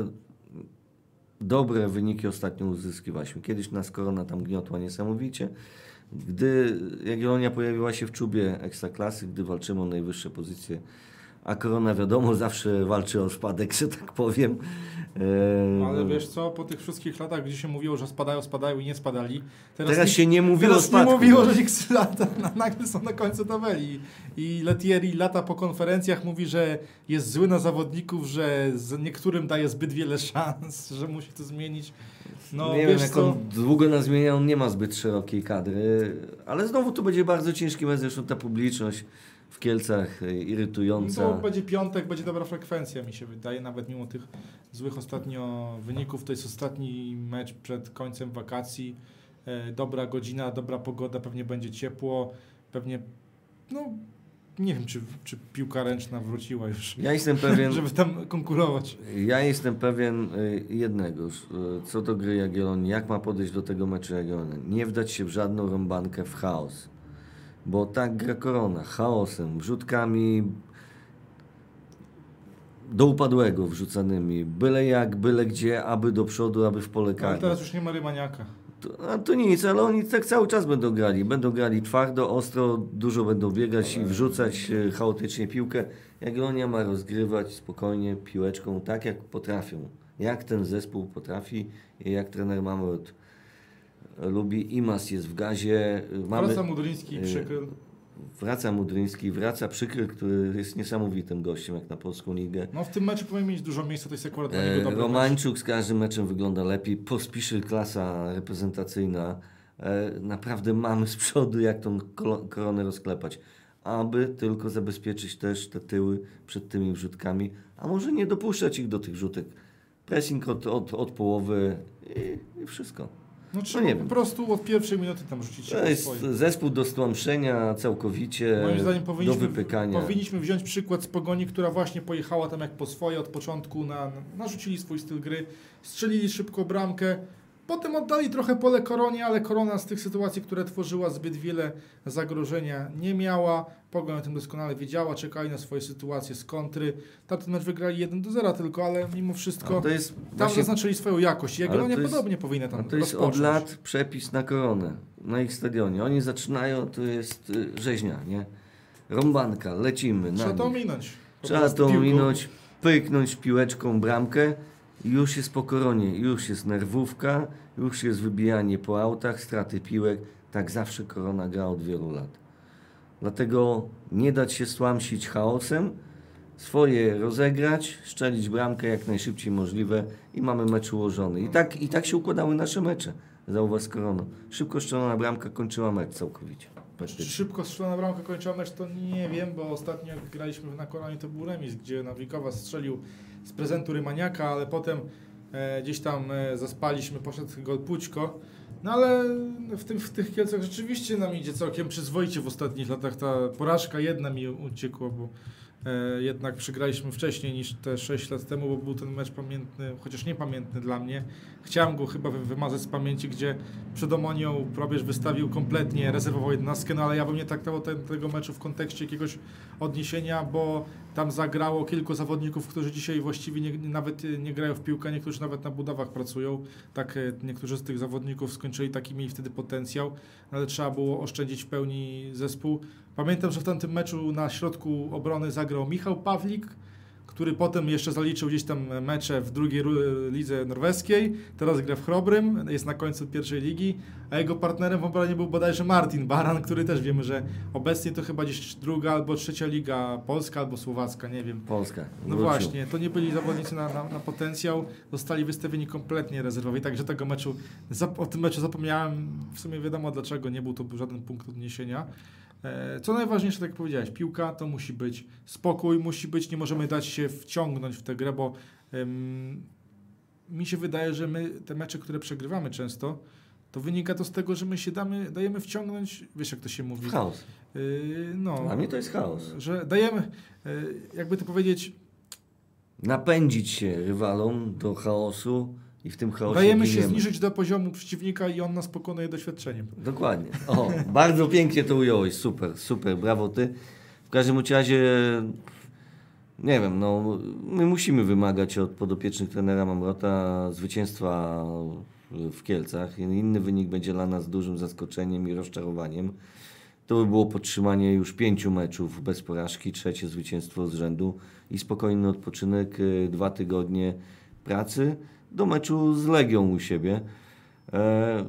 dobre wyniki ostatnio uzyskiwaliśmy. Kiedyś nas Korona tam gniotła niesamowicie. Gdy Jagiellonia pojawiła się w czubie Ekstraklasy, gdy walczymy o najwyższe pozycje, a Korona wiadomo zawsze walczy o spadek, że tak powiem. E, Ale wiesz co, po tych wszystkich latach, gdzie się mówiło, że spadają, spadają i nie spadali, teraz, Teraz nikt- się nie mówiło teraz nie spadku. mówiło, no. że ich lata na, nagle są na końcu tabeli. I Letieri lata po konferencjach mówi, że jest zły na zawodników, że z niektórym daje zbyt wiele szans, że musi to zmienić. No nie wiem, jak co, on długo nas zmienia, on nie ma zbyt szerokiej kadry, ale znowu to będzie bardzo ciężki mecz, zresztą ta publiczność w Kielcach e, irytująca. to będzie piątek, będzie dobra frekwencja mi się wydaje, nawet mimo tych złych ostatnio wyników. To jest ostatni mecz przed końcem wakacji. E, dobra godzina, dobra pogoda, pewnie będzie ciepło, pewnie, no nie wiem, czy, czy piłka ręczna wróciła już, Ja jestem pewien, żeby tam konkurować. ja jestem pewien y, jednego, co do gry Jagiellonii, jak ma podejść do tego meczu Jagiellonia. Nie wdać się w żadną rąbankę, w chaos. Bo tak gra Korona, chaosem, wrzutkami do upadłego wrzucanymi, byle jak, byle gdzie, aby do przodu, aby w pole Ale karne. teraz już nie ma Rymaniaka. To, a to nic, ale oni tak cały czas będą grali. Będą grali twardo, ostro, dużo będą biegać i wrzucać e, chaotycznie piłkę. Jagiellonia ma rozgrywać spokojnie piłeczką tak, jak potrafią. Jak ten zespół potrafi i jak trener Mamrot lubi. Imas jest w gazie. Mamy, Wraca Mudryński i y, przykryl. wraca Mudryński, wraca Przykryl, który jest niesamowitym gościem jak na Polską Ligę. No w tym meczu powinien mieć dużo miejsca, to jest akurat dla niego E, dobry mecz. Romańczuk z każdym meczem wygląda lepiej. Pospiszy klasa reprezentacyjna. E, Naprawdę mamy z przodu jak tą koronę rozklepać. Aby tylko zabezpieczyć też te tyły przed tymi wrzutkami, a może nie dopuszczać ich do tych wrzutek. Pressing od, od, od połowy i, i wszystko. No trzeba nie po wiem. prostu od pierwszej minuty tam rzucić się To jest swoim. zespół do stłamszenia całkowicie, Moim zdaniem do powinniśmy, wypykania. powinniśmy wziąć przykład z Pogoni, która właśnie pojechała tam jak po swoje od początku, na, narzucili swój styl gry, strzelili szybko bramkę, potem oddali trochę pole Koronie, ale Korona z tych sytuacji, które tworzyła zbyt wiele zagrożenia nie miała. Pogoń o tym doskonale wiedziała, czekali na swoje sytuacje z kontry. Tamten mecz wygrali 1 do 0 tylko, ale mimo wszystko tam właśnie zaznaczyli swoją jakość. Jagiellonia jest- podobnie powinna tam to jest od rozpocząć. lat przepis na koronę, na ich stadionie. Oni zaczynają, to jest y, rzeźnia, nie? Rąbanka, lecimy na Trzeba to ominąć. Trzeba to piłką. minąć, pyknąć piłeczką bramkę już jest po koronie, już jest nerwówka, już jest wybijanie po autach, straty piłek. Tak zawsze korona gra od wielu lat. Dlatego nie dać się stłamsić chaosem, swoje rozegrać, szczelić bramkę jak najszybciej możliwe i mamy mecz ułożony. I tak, i tak się układały nasze mecze. Zauważ z koroną. Szybko strzelona bramka kończyła mecz całkowicie. Praktycznie. szybko strzelona bramka kończyła mecz, to nie wiem, bo ostatnio jak graliśmy na Koronie to był remis, gdzie Nawikowa strzelił z prezentu Rymaniaka, ale potem e, gdzieś tam e, zaspaliśmy, poszedł gol Pućko. No ale w, tym, w tych Kielcach rzeczywiście nam idzie całkiem przyzwoicie w ostatnich latach. Ta porażka jedna mi uciekła, bo E, jednak przegraliśmy wcześniej niż te 6 lat temu, bo był ten mecz pamiętny, chociaż niepamiętny dla mnie. Chciałem go chyba wy- wymazać z pamięci, gdzie przed Omonią probierz wystawił kompletnie rezerwową jednostkę, no ale ja bym nie traktował te, tego meczu w kontekście jakiegoś odniesienia, bo tam zagrało kilku zawodników, którzy dzisiaj właściwie nie, nawet e, nie grają w piłkę, niektórzy nawet na budowach pracują. Tak, e, niektórzy z tych zawodników skończyli taki, mieli wtedy potencjał, ale trzeba było oszczędzić w pełni zespół. Pamiętam, że w tamtym meczu na środku obrony zagrał Michał Pawlik, który potem jeszcze zaliczył gdzieś tam mecze w drugiej ru- lidze norweskiej. Teraz gra w Chrobrym, jest na końcu pierwszej ligi, a jego partnerem w obronie był bodajże Martin Baran, który też wiemy, że obecnie to chyba gdzieś druga albo trzecia liga polska albo słowacka, nie wiem. Polska. No Wrócił. właśnie, to nie byli zawodnicy na, na, na potencjał, zostali wystawieni kompletnie rezerwowi, także tego meczu, o tym meczu zapomniałem, w sumie wiadomo dlaczego, nie był to żaden punkt odniesienia. E, Co najważniejsze, tak jak powiedziałeś, piłka to musi być spokój, musi być, nie możemy dać się wciągnąć w tę grę, bo mi się wydaje, że my te mecze, które przegrywamy często, to wynika to z tego, że my się damy, dajemy wciągnąć, wiesz jak to się mówi, Chaos. Yy, no, Dla mnie to jest chaos. że dajemy, yy, jakby to powiedzieć, Napędzić się rywalom do chaosu i w tym chaosie Dajemy się giniemy. zniżyć do poziomu przeciwnika i on nas pokonuje doświadczeniem. Dokładnie. O, bardzo pięknie to ująłeś. Super, super, brawo ty. W każdym razie, nie wiem, no, my musimy wymagać od podopiecznych trenera Mamrota zwycięstwa w Kielcach. Inny wynik będzie dla nas dużym zaskoczeniem i rozczarowaniem. To by było podtrzymanie już pięciu meczów bez porażki, trzecie zwycięstwo z rzędu i spokojny odpoczynek, y, dwa tygodnie pracy do meczu z Legią u siebie. E,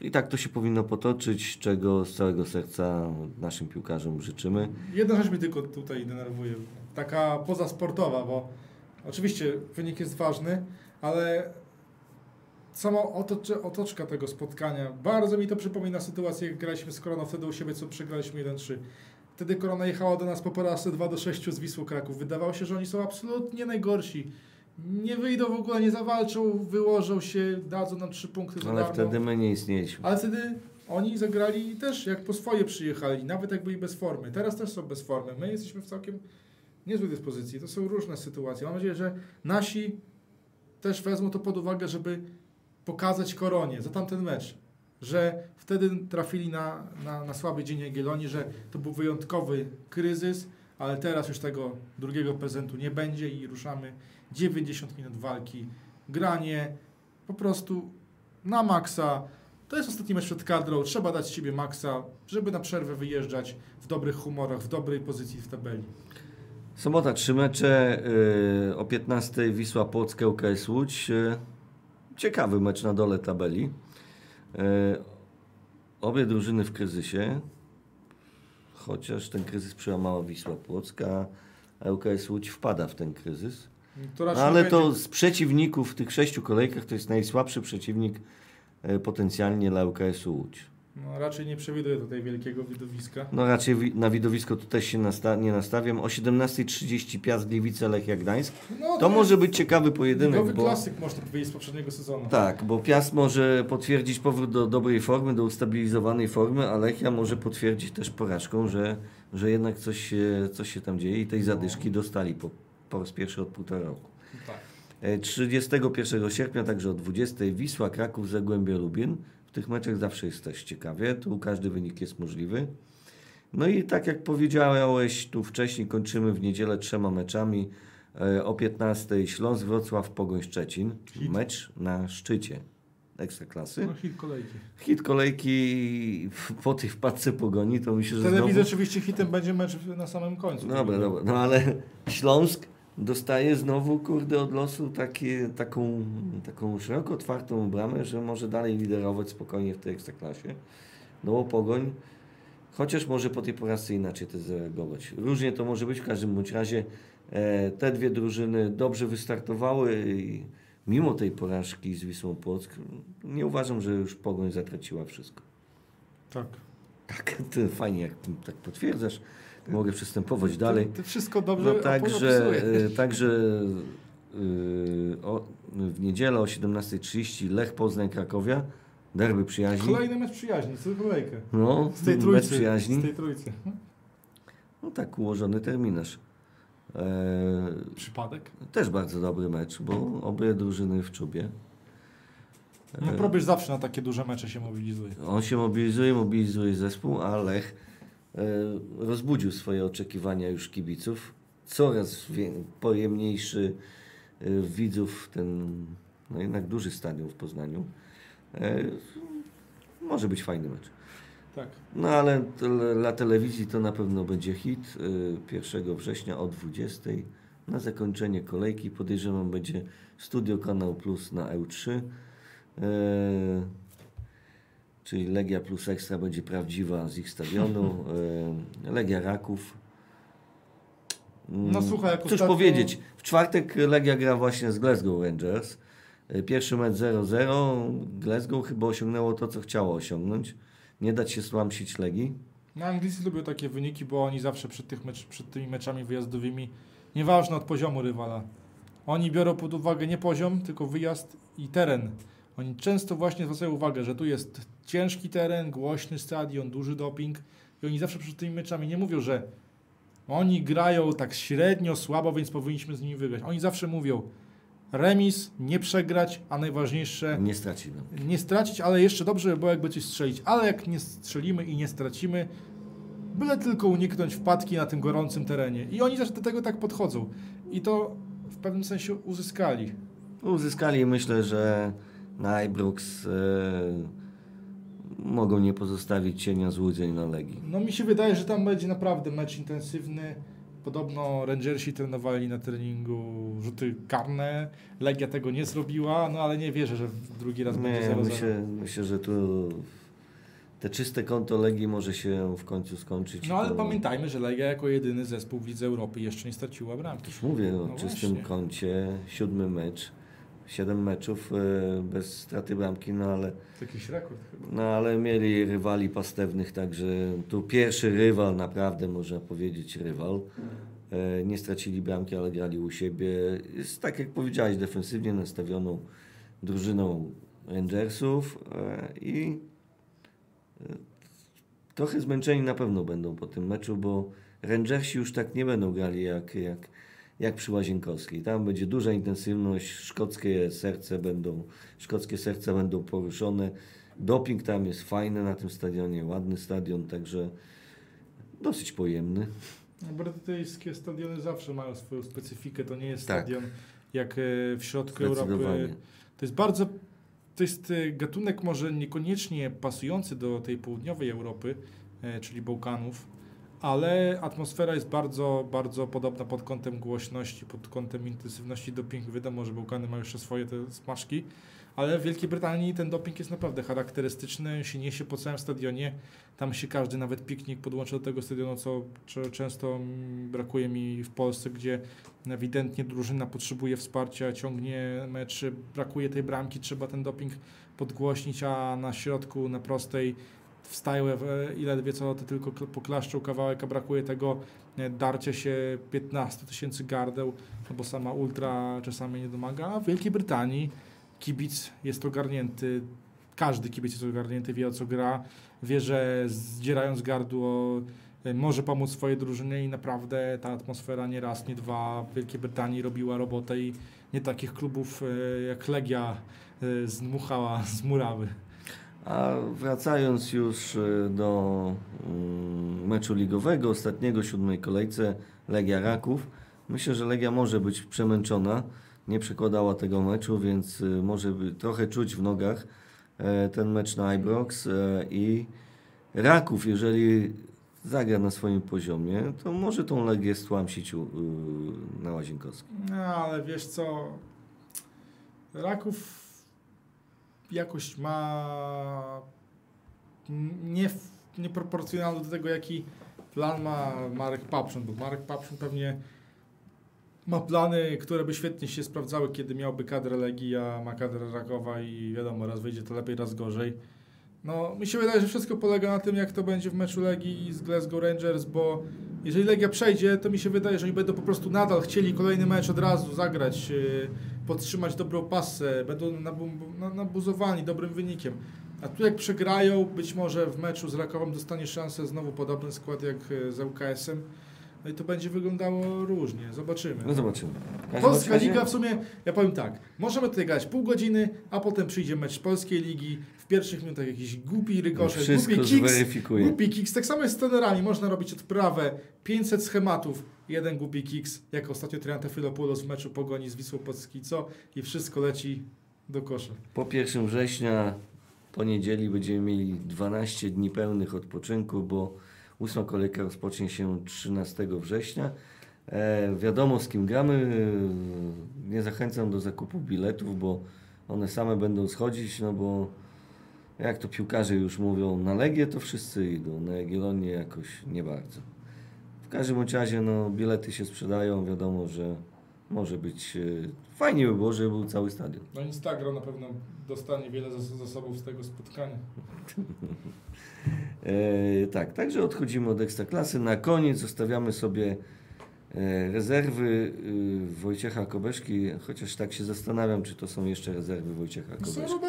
I tak to się powinno potoczyć, czego z całego serca naszym piłkarzom życzymy. Jedna rzecz mnie tylko tutaj denerwuje, taka pozasportowa, bo oczywiście wynik jest ważny, ale sama otoczka tego spotkania, bardzo mi to przypomina sytuację, jak graliśmy z Koroną wtedy u siebie, co przegraliśmy 1-3. Wtedy Korona jechała do nas po porażce 2 do 6 z Wisłą Kraków. Wydawało się, że oni są absolutnie najgorsi. Nie wyjdą w ogóle, nie zawalczą, wyłożą się, dadzą nam trzy punkty za Ale darmo. wtedy my nie istnieliśmy. Ale wtedy oni zagrali też jak po swoje przyjechali, nawet jak byli bez formy. Teraz też są bez formy. My jesteśmy w całkiem niezłej dyspozycji. To są różne sytuacje. Mam nadzieję, że nasi też wezmą to pod uwagę, żeby pokazać koronie za tamten mecz. Że wtedy trafili na, na, na słaby dzień Jagiellonii, że to był wyjątkowy kryzys, ale teraz już tego drugiego prezentu nie będzie i ruszamy 90 minut walki, granie, po prostu na maksa. To jest ostatni mecz przed kadrą, trzeba dać siebie maksa, żeby na przerwę wyjeżdżać w dobrych humorach, w dobrej pozycji w tabeli. Sobota, trzy mecze. y, o 15 Wisła Płocka, UKS Łódź. Y, ciekawy mecz na dole tabeli. Y, obie drużyny w kryzysie. Chociaż ten kryzys przełamała Wisła Płocka, a UKS Łódź wpada w ten kryzys. To No, ale to będzie- z przeciwników w tych sześciu kolejkach to jest najsłabszy przeciwnik e, potencjalnie dla UKS-u Łódź. No, raczej nie przewiduję tutaj wielkiego widowiska. No raczej na widowisko tu też się nasta- nie nastawiam. O 17.30 Piast Gliwice Lechia Gdańsk. No, To może jest być ciekawy pojedynek, ligowy bo klasyk, można powiedzieć, z poprzedniego sezonu. tak, bo Piast może potwierdzić powrót do dobrej formy, do ustabilizowanej formy, a Lechia może potwierdzić też porażką, że, że jednak coś się, coś się tam dzieje i tej zadyszki dostali po, po raz pierwszy od półtora roku. Tak. E, 31 sierpnia, także o 20 Wisła, Kraków, Zagłębie, Lubin. Tych meczach zawsze jest też ciekawie, tu każdy wynik jest możliwy. No i tak jak powiedziałeś tu wcześniej, kończymy w niedzielę trzema meczami. E, O 15 Śląsk, Wrocław, Pogoń, Szczecin. Hit. Mecz na szczycie Ekstraklasy. No hit kolejki. Hit kolejki po tej wpadce Pogoni, to myślę, że W telewizji znowu... oczywiście hitem będzie mecz na samym końcu. Dobra, dobra. No ale Śląsk dostaje znowu, kurde, od losu takie, taką, taką szeroko otwartą bramę, że może dalej liderować spokojnie w tej ekstraklasie. No bo Pogoń, chociaż może po tej porażce inaczej też zareagować. Różnie to może być, w każdym bądź razie e, te dwie drużyny dobrze wystartowały i mimo tej porażki z Wisłą Płock nie uważam, że już Pogoń zatraciła wszystko. Tak. Tak, to fajnie, jak tak potwierdzasz. Mogę przystępować dalej. Ty, ty wszystko dobrze No także, opisujesz. e, także e, o, w niedzielę o 17.30 Lech Poznań Krakowia, derby przyjaźni. Kolejny mecz przyjaźni, co kolejkę. No, Z tej mecz trójcy. przyjaźni. Z tej trójcy. No tak ułożony terminarz. E, Przypadek? też bardzo dobry mecz, bo obie drużyny w czubie. No Probierz zawsze na takie duże mecze się mobilizuje. On się mobilizuje, mobilizuje zespół, a Lech e, rozbudził swoje oczekiwania już kibiców. Coraz pojemniejszy e, widzów ten no jednak duży stadion w Poznaniu. E, może być fajny mecz. Tak. No ale dla telewizji to na pewno będzie hit. y, 1 września o 20 na zakończenie kolejki. Podejrzewam będzie Studio Kanał Plus na EU3. Czyli Legia Plus Ekstra będzie prawdziwa z ich stadionu. y, Legia Raków. Mm, No słuchaj, jak Cóż ostatnio- powiedzieć. W czwartek Legia gra właśnie z Glasgow Rangers. Y, Pierwszy mecz 0-0. Glasgow chyba osiągnęło to, co chciało osiągnąć. Nie dać się słamsić Legii. No Anglicy lubią takie wyniki, bo oni zawsze przed, tych mecz, przed tymi meczami wyjazdowymi, nieważne od poziomu rywala, oni biorą pod uwagę nie poziom, tylko wyjazd i teren. Oni często właśnie zwracają uwagę, że tu jest ciężki teren, głośny stadion, duży doping i oni zawsze przed tymi meczami nie mówią, że oni grają tak średnio, słabo, więc powinniśmy z nimi wygrać. Oni zawsze mówią remis, nie przegrać, a najważniejsze Nie stracimy. nie stracić, ale jeszcze dobrze by było jakby coś strzelić. Ale jak nie strzelimy i nie stracimy, byle tylko uniknąć wpadki na tym gorącym terenie. I oni też do tego tak podchodzą. I to w pewnym sensie uzyskali. Uzyskali, myślę, że na Ibrox e, mogą nie pozostawić cienia złudzeń na Legii. No mi się wydaje, że tam będzie naprawdę mecz intensywny. Podobno Rangersi trenowali na treningu rzuty karne. Legia tego nie zrobiła, no ale nie wierzę, że drugi raz będzie Nie, 0-0. myślę, myślę, że tu te czyste konto Legii może się w końcu skończyć. No ale To- pamiętajmy, że Legia jako jedyny zespół w Lidze Europy jeszcze nie straciła bramki. Już mówię o No czystym właśnie. koncie, siódmy mecz, siedem meczów e, bez straty bramki, no ale, To jakiś rekord chyba. no ale mieli rywali pastewnych, także tu pierwszy rywal, naprawdę można powiedzieć rywal. E, Nie stracili bramki, ale grali u siebie. Jest tak jak powiedziałeś, defensywnie nastawioną drużyną Rangersów e, i e, trochę zmęczeni na pewno będą po tym meczu, bo Rangersi już tak nie będą grali jak, jak, jak przy Łazienkowskiej. Tam będzie duża intensywność, szkockie serce będą, szkockie serca będą poruszone. Doping tam jest fajny na tym stadionie, ładny stadion, także dosyć pojemny. Brytyjskie stadiony zawsze mają swoją specyfikę. To nie jest Tak. stadion jak e, w środku Europy. To jest bardzo. To jest e, gatunek może niekoniecznie pasujący do tej południowej Europy, e, czyli Bałkanów, ale atmosfera jest bardzo, bardzo podobna pod kątem głośności, pod kątem intensywności dopingu. Wiadomo, że Bałkany mają jeszcze swoje te smaczki, ale w Wielkiej Brytanii ten doping jest naprawdę charakterystyczny, się niesie po całym stadionie. Tam się każdy, nawet piknik podłącza do tego stadionu, co często brakuje mi w Polsce, gdzie ewidentnie drużyna potrzebuje wsparcia, ciągnie mecz, brakuje tej bramki, trzeba ten doping podgłośnić, a na środku, na prostej wstają w- i ledwie co to tylko kl- poklaszczą kawałek, a brakuje tego e, darcia się 15 tysięcy gardeł, no bo sama ultra czasami nie domaga, a w Wielkiej Brytanii kibic jest ogarnięty, każdy kibic jest ogarnięty, wie o co gra, wie, że zdzierając gardło e, może pomóc swojej drużynie i naprawdę ta atmosfera nie raz, nie dwa w Wielkiej Brytanii robiła robotę i nie takich klubów e, jak Legia zmuchała z murawy. A wracając już y, do mm, meczu ligowego, ostatniego, siódmej kolejce, Legia Raków. Myślę, że Legia może być przemęczona. Nie przekładała tego meczu, więc y, może trochę czuć w nogach e, ten mecz na Ibrox. e, I Raków, jeżeli zagra na swoim poziomie, to może tą Legię stłamsić na Łazienkowskiej. No ale wiesz co, Raków jakoś ma nie, nieproporcjonalny do tego, jaki plan ma Marek Papszun, bo Marek Papszun pewnie ma plany, które by świetnie się sprawdzały, kiedy miałby kadrę Legii, a ma kadrę Rakowa i wiadomo, raz wyjdzie to lepiej, raz gorzej. No, mi się wydaje, że wszystko polega na tym, jak to będzie w meczu Legii z Glasgow Rangers, bo jeżeli Legia przejdzie, to mi się wydaje, że oni będą po prostu nadal chcieli kolejny mecz od razu zagrać, yy, podtrzymać dobrą pasę, będą nabu- na- nabuzowani dobrym wynikiem. A tu jak przegrają, być może w meczu z Rakowem dostanie szansę znowu podobny skład jak yy, z ŁKS-em, No i to będzie wyglądało różnie, zobaczymy. No zobaczymy. Polska Liga w sumie, ja powiem tak, możemy tutaj grać pół godziny, a potem przyjdzie mecz Polskiej Ligi, pierwszych minutach jakiś głupi rykoszet, głupi kiks, zweryfikuje. głupi kiks. Tak samo jest z trenerami, można robić odprawę, 500 schematów, jeden głupi kiks, jak ostatnio Trianta Filopoulos w meczu Pogoni z Wisłą Podskico i wszystko leci do kosza. Po 1 września, po niedzieli będziemy mieli 12 dni pełnych odpoczynku, bo ósma kolejka rozpocznie się 13 września. E, wiadomo z kim gramy. Nie zachęcam do zakupu biletów, bo one same będą schodzić, no bo jak to piłkarze już mówią, na Legię to wszyscy idą, na Jagiellonię jakoś nie bardzo. W każdym razie no, bilety się sprzedają, wiadomo, że może być... e, Fajnie by było, żeby był cały stadion. No Instagram na pewno dostanie wiele zas- zasobów z tego spotkania. E, tak, także odchodzimy od Ekstraklasy. Na koniec zostawiamy sobie rezerwy y, Wojciecha Kobeszki, chociaż tak się zastanawiam, czy to są jeszcze rezerwy Wojciecha Są Kobeszki.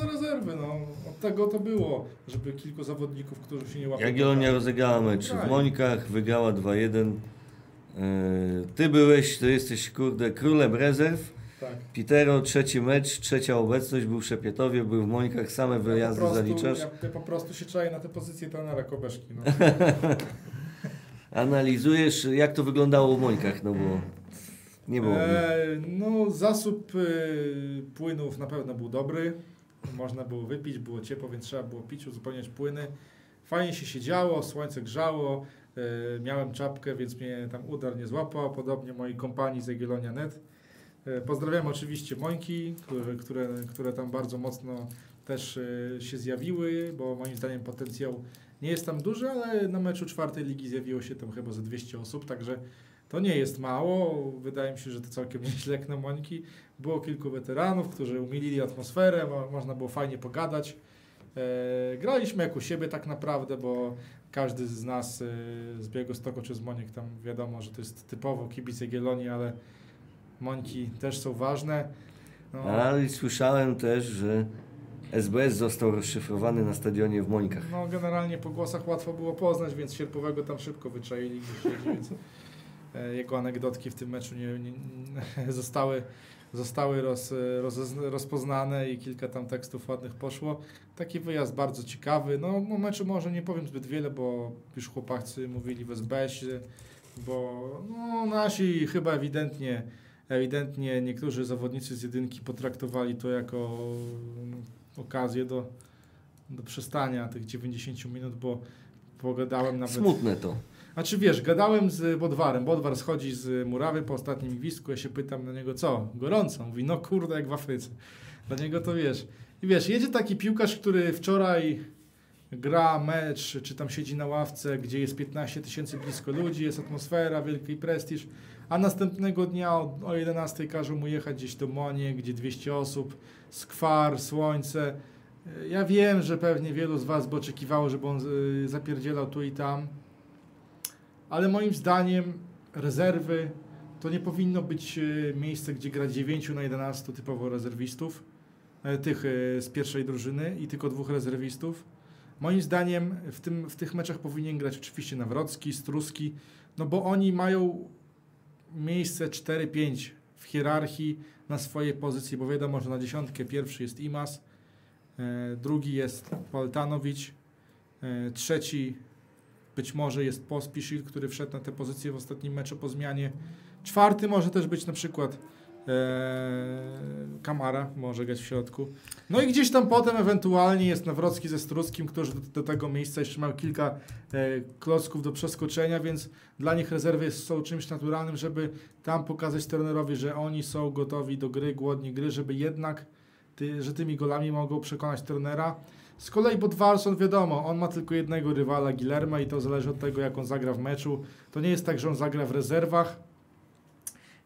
to rezerwy, no. Od tego to było, żeby kilku zawodników, którzy się nie łapią. Jagiellonia rozegrała mecz w. Mońkach, wygrała 2-1. E, Ty byłeś, to jesteś kurde królem rezerw. Tak. Pitero, trzeci mecz, trzecia obecność, był w Szepietowie, był w Mońkach, same Ja po wyjazdy prostu- zaliczasz. Ja, ja po prostu się czaję na tę pozycję trenera Kobeszki. No. Analizujesz, jak to wyglądało w Mońkach, no bo nie było. E, no, zasób y, płynów na pewno był dobry. Można było wypić, było ciepło, więc trzeba było pić, uzupełniać płyny. Fajnie się siedziało, słońce grzało. E, miałem czapkę, więc mnie tam udar nie złapał. Podobnie mojej kompanii z Jagiellonia Net. E, pozdrawiam oczywiście Mońki, które, które, które tam bardzo mocno też e, się zjawiły, bo moim zdaniem potencjał nie jest tam duży, ale na meczu czwartej ligi zjawiło się tam chyba ze 200 osób, także to nie jest mało. Wydaje mi się, że to całkiem nieźle jak na Mońki. Było kilku weteranów, którzy umilili atmosferę, mo- można było fajnie pogadać. E, graliśmy jak u siebie tak naprawdę, bo każdy z nas e, z Białegostoku czy z Moniek tam wiadomo, że to jest typowo kibic Jagiellonii, ale Mońki też są ważne. No, Ale słyszałem też, że SBS został rozszyfrowany na stadionie w Mońkach. No generalnie po głosach łatwo było poznać, więc Sierpowego tam szybko wyczaili więc e, jego anegdotki w tym meczu nie, nie, zostały, zostały roz, roz, rozpoznane i kilka tam tekstów ładnych poszło. Taki wyjazd bardzo ciekawy. No o meczu może nie powiem zbyt wiele, bo już chłopacy mówili w SBS-ie, bo no, nasi chyba ewidentnie ewidentnie niektórzy zawodnicy z jedynki potraktowali to jako okazję do, do przestania tych 90 minut, bo pogadałem nawet... Smutne to. Znaczy wiesz, gadałem z Bodwarem. Bodwar schodzi z murawy po ostatnim gwizdku, ja się pytam na niego, co? Gorąco. Mówi, no kurde, jak w Afryce. Dla niego to wiesz. I wiesz, jedzie taki piłkarz, który wczoraj gra mecz, czy tam siedzi na ławce, gdzie jest 15 tysięcy blisko ludzi, jest atmosfera, wielki prestiż, a następnego dnia o, o 11 każą mu jechać gdzieś do Monie, gdzie 200 osób, skwar, słońce. Ja wiem, że pewnie wielu z Was by oczekiwało, żeby on y, zapierdzielał tu i tam, ale moim zdaniem rezerwy to nie powinno być y, miejsce, gdzie gra 9 na 11 typowo rezerwistów, e, tych z pierwszej drużyny i tylko dwóch rezerwistów. Moim zdaniem w, tym, w tych meczach powinien grać oczywiście Nawrocki, Struski, no bo oni mają miejsce 4-5 w hierarchii na swojej pozycji, bo wiadomo, że na dziesiątkę pierwszy jest Imas, e, drugi jest Poltanowicz, e, trzeci być może jest Pospiszil, który wszedł na tę pozycję w ostatnim meczu po zmianie. Czwarty może też być na przykład Kamara, może grać w środku. No i gdzieś tam potem ewentualnie jest Nawrocki ze Struskim, którzy do, do tego miejsca jeszcze mają kilka e, klocków do przeskoczenia, więc dla nich rezerwy są czymś naturalnym, żeby tam pokazać trenerowi, że oni są gotowi do gry, głodni gry, żeby jednak, ty, że tymi golami mogą przekonać trenera. Z kolei Bodwarson, wiadomo, on ma tylko jednego rywala, Gilerma i to zależy od tego, jak on zagra w meczu. To nie jest tak, że on zagra w rezerwach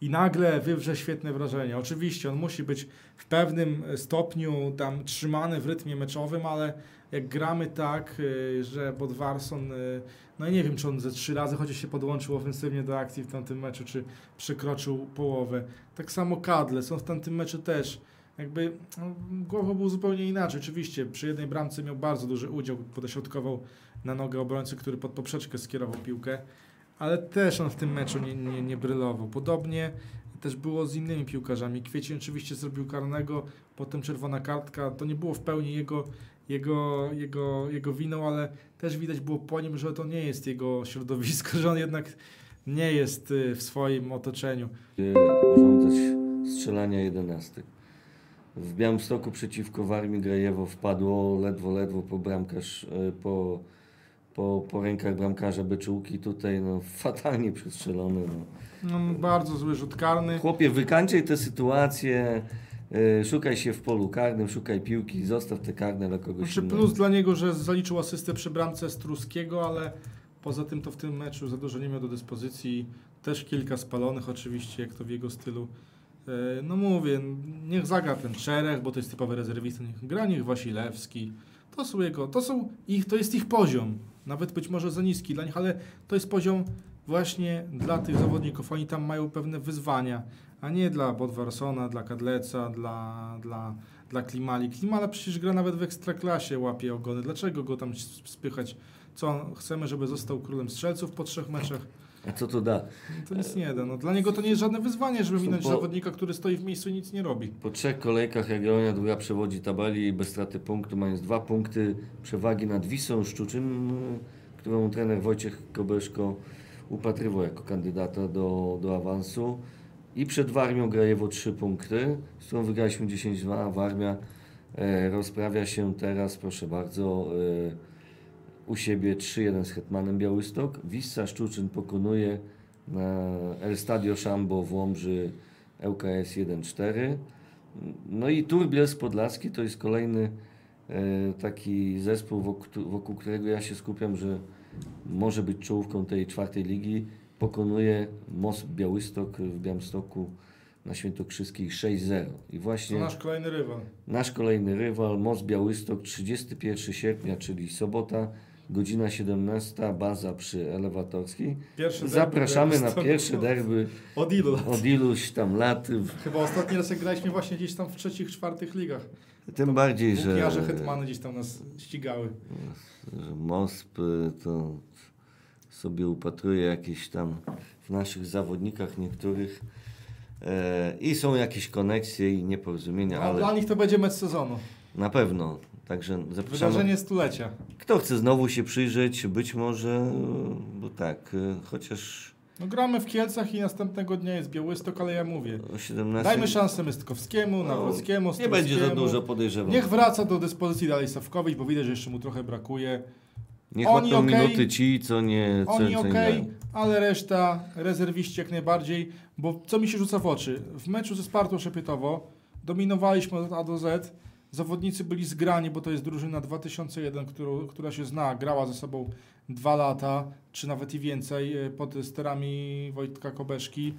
i nagle wywrze świetne wrażenie. Oczywiście on musi być w pewnym stopniu tam trzymany w rytmie meczowym, ale jak gramy tak, y, że Bodwarson, y, no i nie wiem, czy on ze trzy razy chociaż się podłączył ofensywnie do akcji w tamtym meczu, czy przekroczył połowę. Tak samo Kadle, są w tamtym meczu też. Jakby no, głową był zupełnie inaczej. Oczywiście przy jednej bramce miał bardzo duży udział, podośrodkował na nogę obrońcy, który pod poprzeczkę skierował piłkę, ale też on w tym meczu nie, nie, nie brylował. Podobnie też było z innymi piłkarzami. Kwiecień oczywiście zrobił karnego, potem czerwona kartka. To nie było w pełni jego, jego, jego, jego winą, ale też widać było po nim, że to nie jest jego środowisko, że on jednak nie jest y, w swoim otoczeniu. urządzać strzelania jedenastek. W Białymstoku przeciwko Warmii Grajewo wpadło ledwo, ledwo po bramkarz, e, po, po, po rękach bramkarza Beczułki. Tutaj no, fatalnie przestrzelony. No. No, bardzo zły rzut karny. Chłopie, wykańczaj tę sytuację, e, szukaj się w polu karnym, szukaj piłki, zostaw te karne dla kogoś Znaczy plus dla niego, że zaliczył asystę przy bramce Struskiego, ale poza tym to w tym meczu za dużo nie miał do dyspozycji. Też kilka spalonych oczywiście, jak to w jego stylu. E, No mówię, niech zagra ten Czerech, bo to jest typowy rezerwista, niech gra, niech Wasilewski. To są jego, to są ich, to jest ich poziom. Nawet być może za niski dla nich, ale to jest poziom właśnie dla tych zawodników. Oni tam mają pewne wyzwania, a nie dla Bodwarsona, dla Kadleca, dla, dla, dla Klimali. Klimala przecież gra nawet w ekstraklasie, łapie ogony. Dlaczego go tam spychać? Co, chcemy, żeby został królem strzelców po trzech meczach? A co to da? No to nic nie da. No, dla niego to nie jest żadne wyzwanie, żeby minąć Bo- zawodnika, który stoi w miejscu i nic nie robi. Po trzech kolejkach Jagiellonia druga przewodzi tabeli bez straty punktu, mając dwa punkty przewagi nad Wisą Szczuczyn, którą trener Wojciech Kobeszko upatrywał jako kandydata do, do awansu. I przed Warmią Grajewo trzy punkty, z którą wygraliśmy 10-2, a Warmia e, rozprawia się teraz, proszę bardzo, e, u siebie 3-1 z Hetmanem Białystok. Wissa Szczuczyn pokonuje na El Stadio Szambo w Łomży ŁKS 1-4. No i Turbiels Podlaski to jest kolejny e, taki zespół, wokół, wokół którego ja się skupiam, że może być czołówką tej czwartej ligi. Pokonuje Most Białystok w Białymstoku na Świętokrzyskiej 6-0. I To właśnie nasz kolejny rywal. nasz kolejny rywal, Most Białystok, 31 sierpnia, czyli sobota, godzina 17, baza przy Elewatorskiej. Pierwszy derby Zapraszamy na Białegostoku. pierwsze derby Od ilu lat? od iluś tam lat. Chyba ostatni raz jak graliśmy właśnie gdzieś tam w trzecich, czwartych ligach. Tym bardziej, że, Włókniarze Hetmany gdzieś tam nas ścigały. że MOSP to sobie upatruje jakieś tam w naszych zawodnikach niektórych e, i są jakieś koneksje i nieporozumienia, dla ale nich to będzie mecz sezonu. na pewno. Także zapraszamy. Wydarzenie stulecia. Kto chce znowu się przyjrzeć, być może, bo tak, y, chociaż No gramy w Kielcach i następnego dnia jest Białystok, ale ja mówię. o 17... Dajmy szansę Mystkowskiemu, Nawrockiemu, Nie będzie za dużo, podejrzewam. Niech wraca do dyspozycji dalej Sawkowicz, bo widać, że jeszcze mu trochę brakuje. Niech oni okej. minuty ci, co nie... Co, Oni co ok, nie grają. ale reszta rezerwiści jak najbardziej, bo co mi się rzuca w oczy? W meczu ze Spartą Szepietowo dominowaliśmy od A do Z, zawodnicy byli zgrani, bo to jest drużyna 2001, którą, która się zna, grała ze sobą dwa lata, czy nawet i więcej, e, pod sterami Wojtka Kobeszki.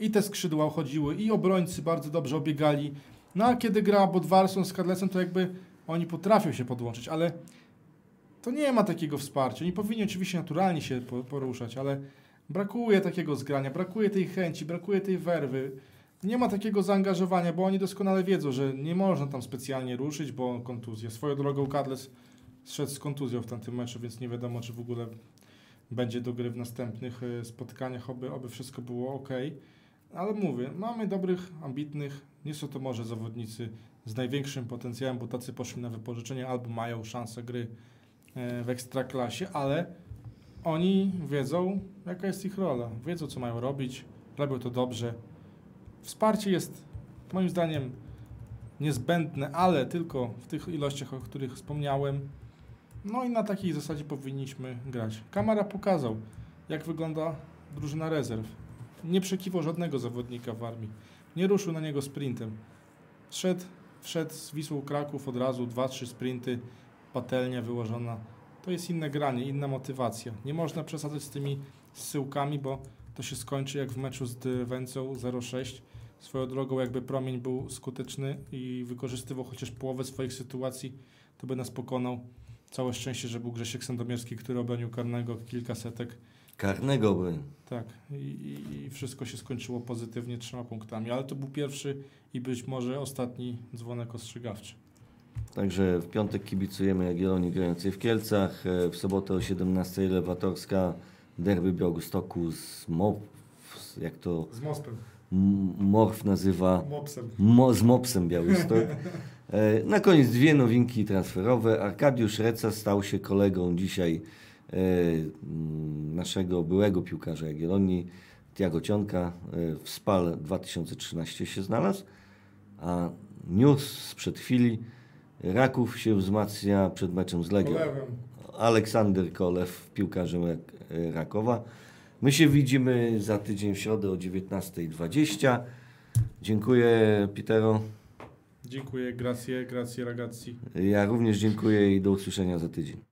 I te skrzydła chodziły, i obrońcy bardzo dobrze obiegali. No a kiedy gra Bodwarson z Kadlecem, to jakby oni potrafią się podłączyć, ale to nie ma takiego wsparcia. Oni powinni oczywiście naturalnie się po- poruszać, ale brakuje takiego zgrania, brakuje tej chęci, brakuje tej werwy. Nie ma takiego zaangażowania, bo oni doskonale wiedzą, że nie można tam specjalnie ruszyć, bo kontuzja. Swoją drogą Kadlec zszedł z kontuzją w tamtym meczu, więc nie wiadomo, czy w ogóle będzie do gry w następnych e, spotkaniach, oby, oby wszystko było ok. Ale mówię, mamy dobrych, ambitnych, nie są to może zawodnicy z największym potencjałem, bo tacy poszli na wypożyczenie albo mają szansę gry e, w ekstraklasie, ale oni wiedzą, jaka jest ich rola, wiedzą, co mają robić, robią to dobrze. Wsparcie jest moim zdaniem niezbędne, ale tylko w tych ilościach, o których wspomniałem. No i na takiej zasadzie powinniśmy grać. Kamara pokazał, jak wygląda drużyna rezerw. Nie przekiwał żadnego zawodnika w armii. Nie ruszył na niego sprintem. Wszedł, wszedł z Wisłą Kraków od razu, dwa, trzy sprinty, patelnia wyłożona. To jest inne granie, inna motywacja. Nie można przesadzać z tymi zsyłkami, bo to się skończy jak w meczu z Wencą 0-6. Swoją drogą, jakby promień był skuteczny i wykorzystywał chociaż połowę swoich sytuacji, to by nas pokonał. Całe szczęście, że był Grzesiek Sandomierski, który obronił karnego kilka setek. Karnego by. Tak, i, i, wszystko się skończyło pozytywnie trzema punktami, ale to był pierwszy i być może ostatni dzwonek ostrzegawczy. Także w piątek kibicujemy Jagiellonii grającej w Kielcach, e, w sobotę o 17 Lewatorska derby Białegostoku z MOP, jak to Z Mospem, Morf nazywa, Mopsem. Mo, z Mopsem Białystok. E, Na koniec dwie nowinki transferowe. Arkadiusz Reca stał się kolegą dzisiaj e, naszego byłego piłkarza Jagiellonii, Tiago Cionka. E, W SPAL 2013 się znalazł, a news sprzed chwili Raków się wzmacnia przed meczem z Legią. Aleksander Kolew, piłkarzem Rak- Rakowa. My się widzimy za tydzień w środę o 19.20. Dziękuję Pitero. Dziękuję, grazie, grazie ragazzi. Ja również dziękuję i do usłyszenia za tydzień.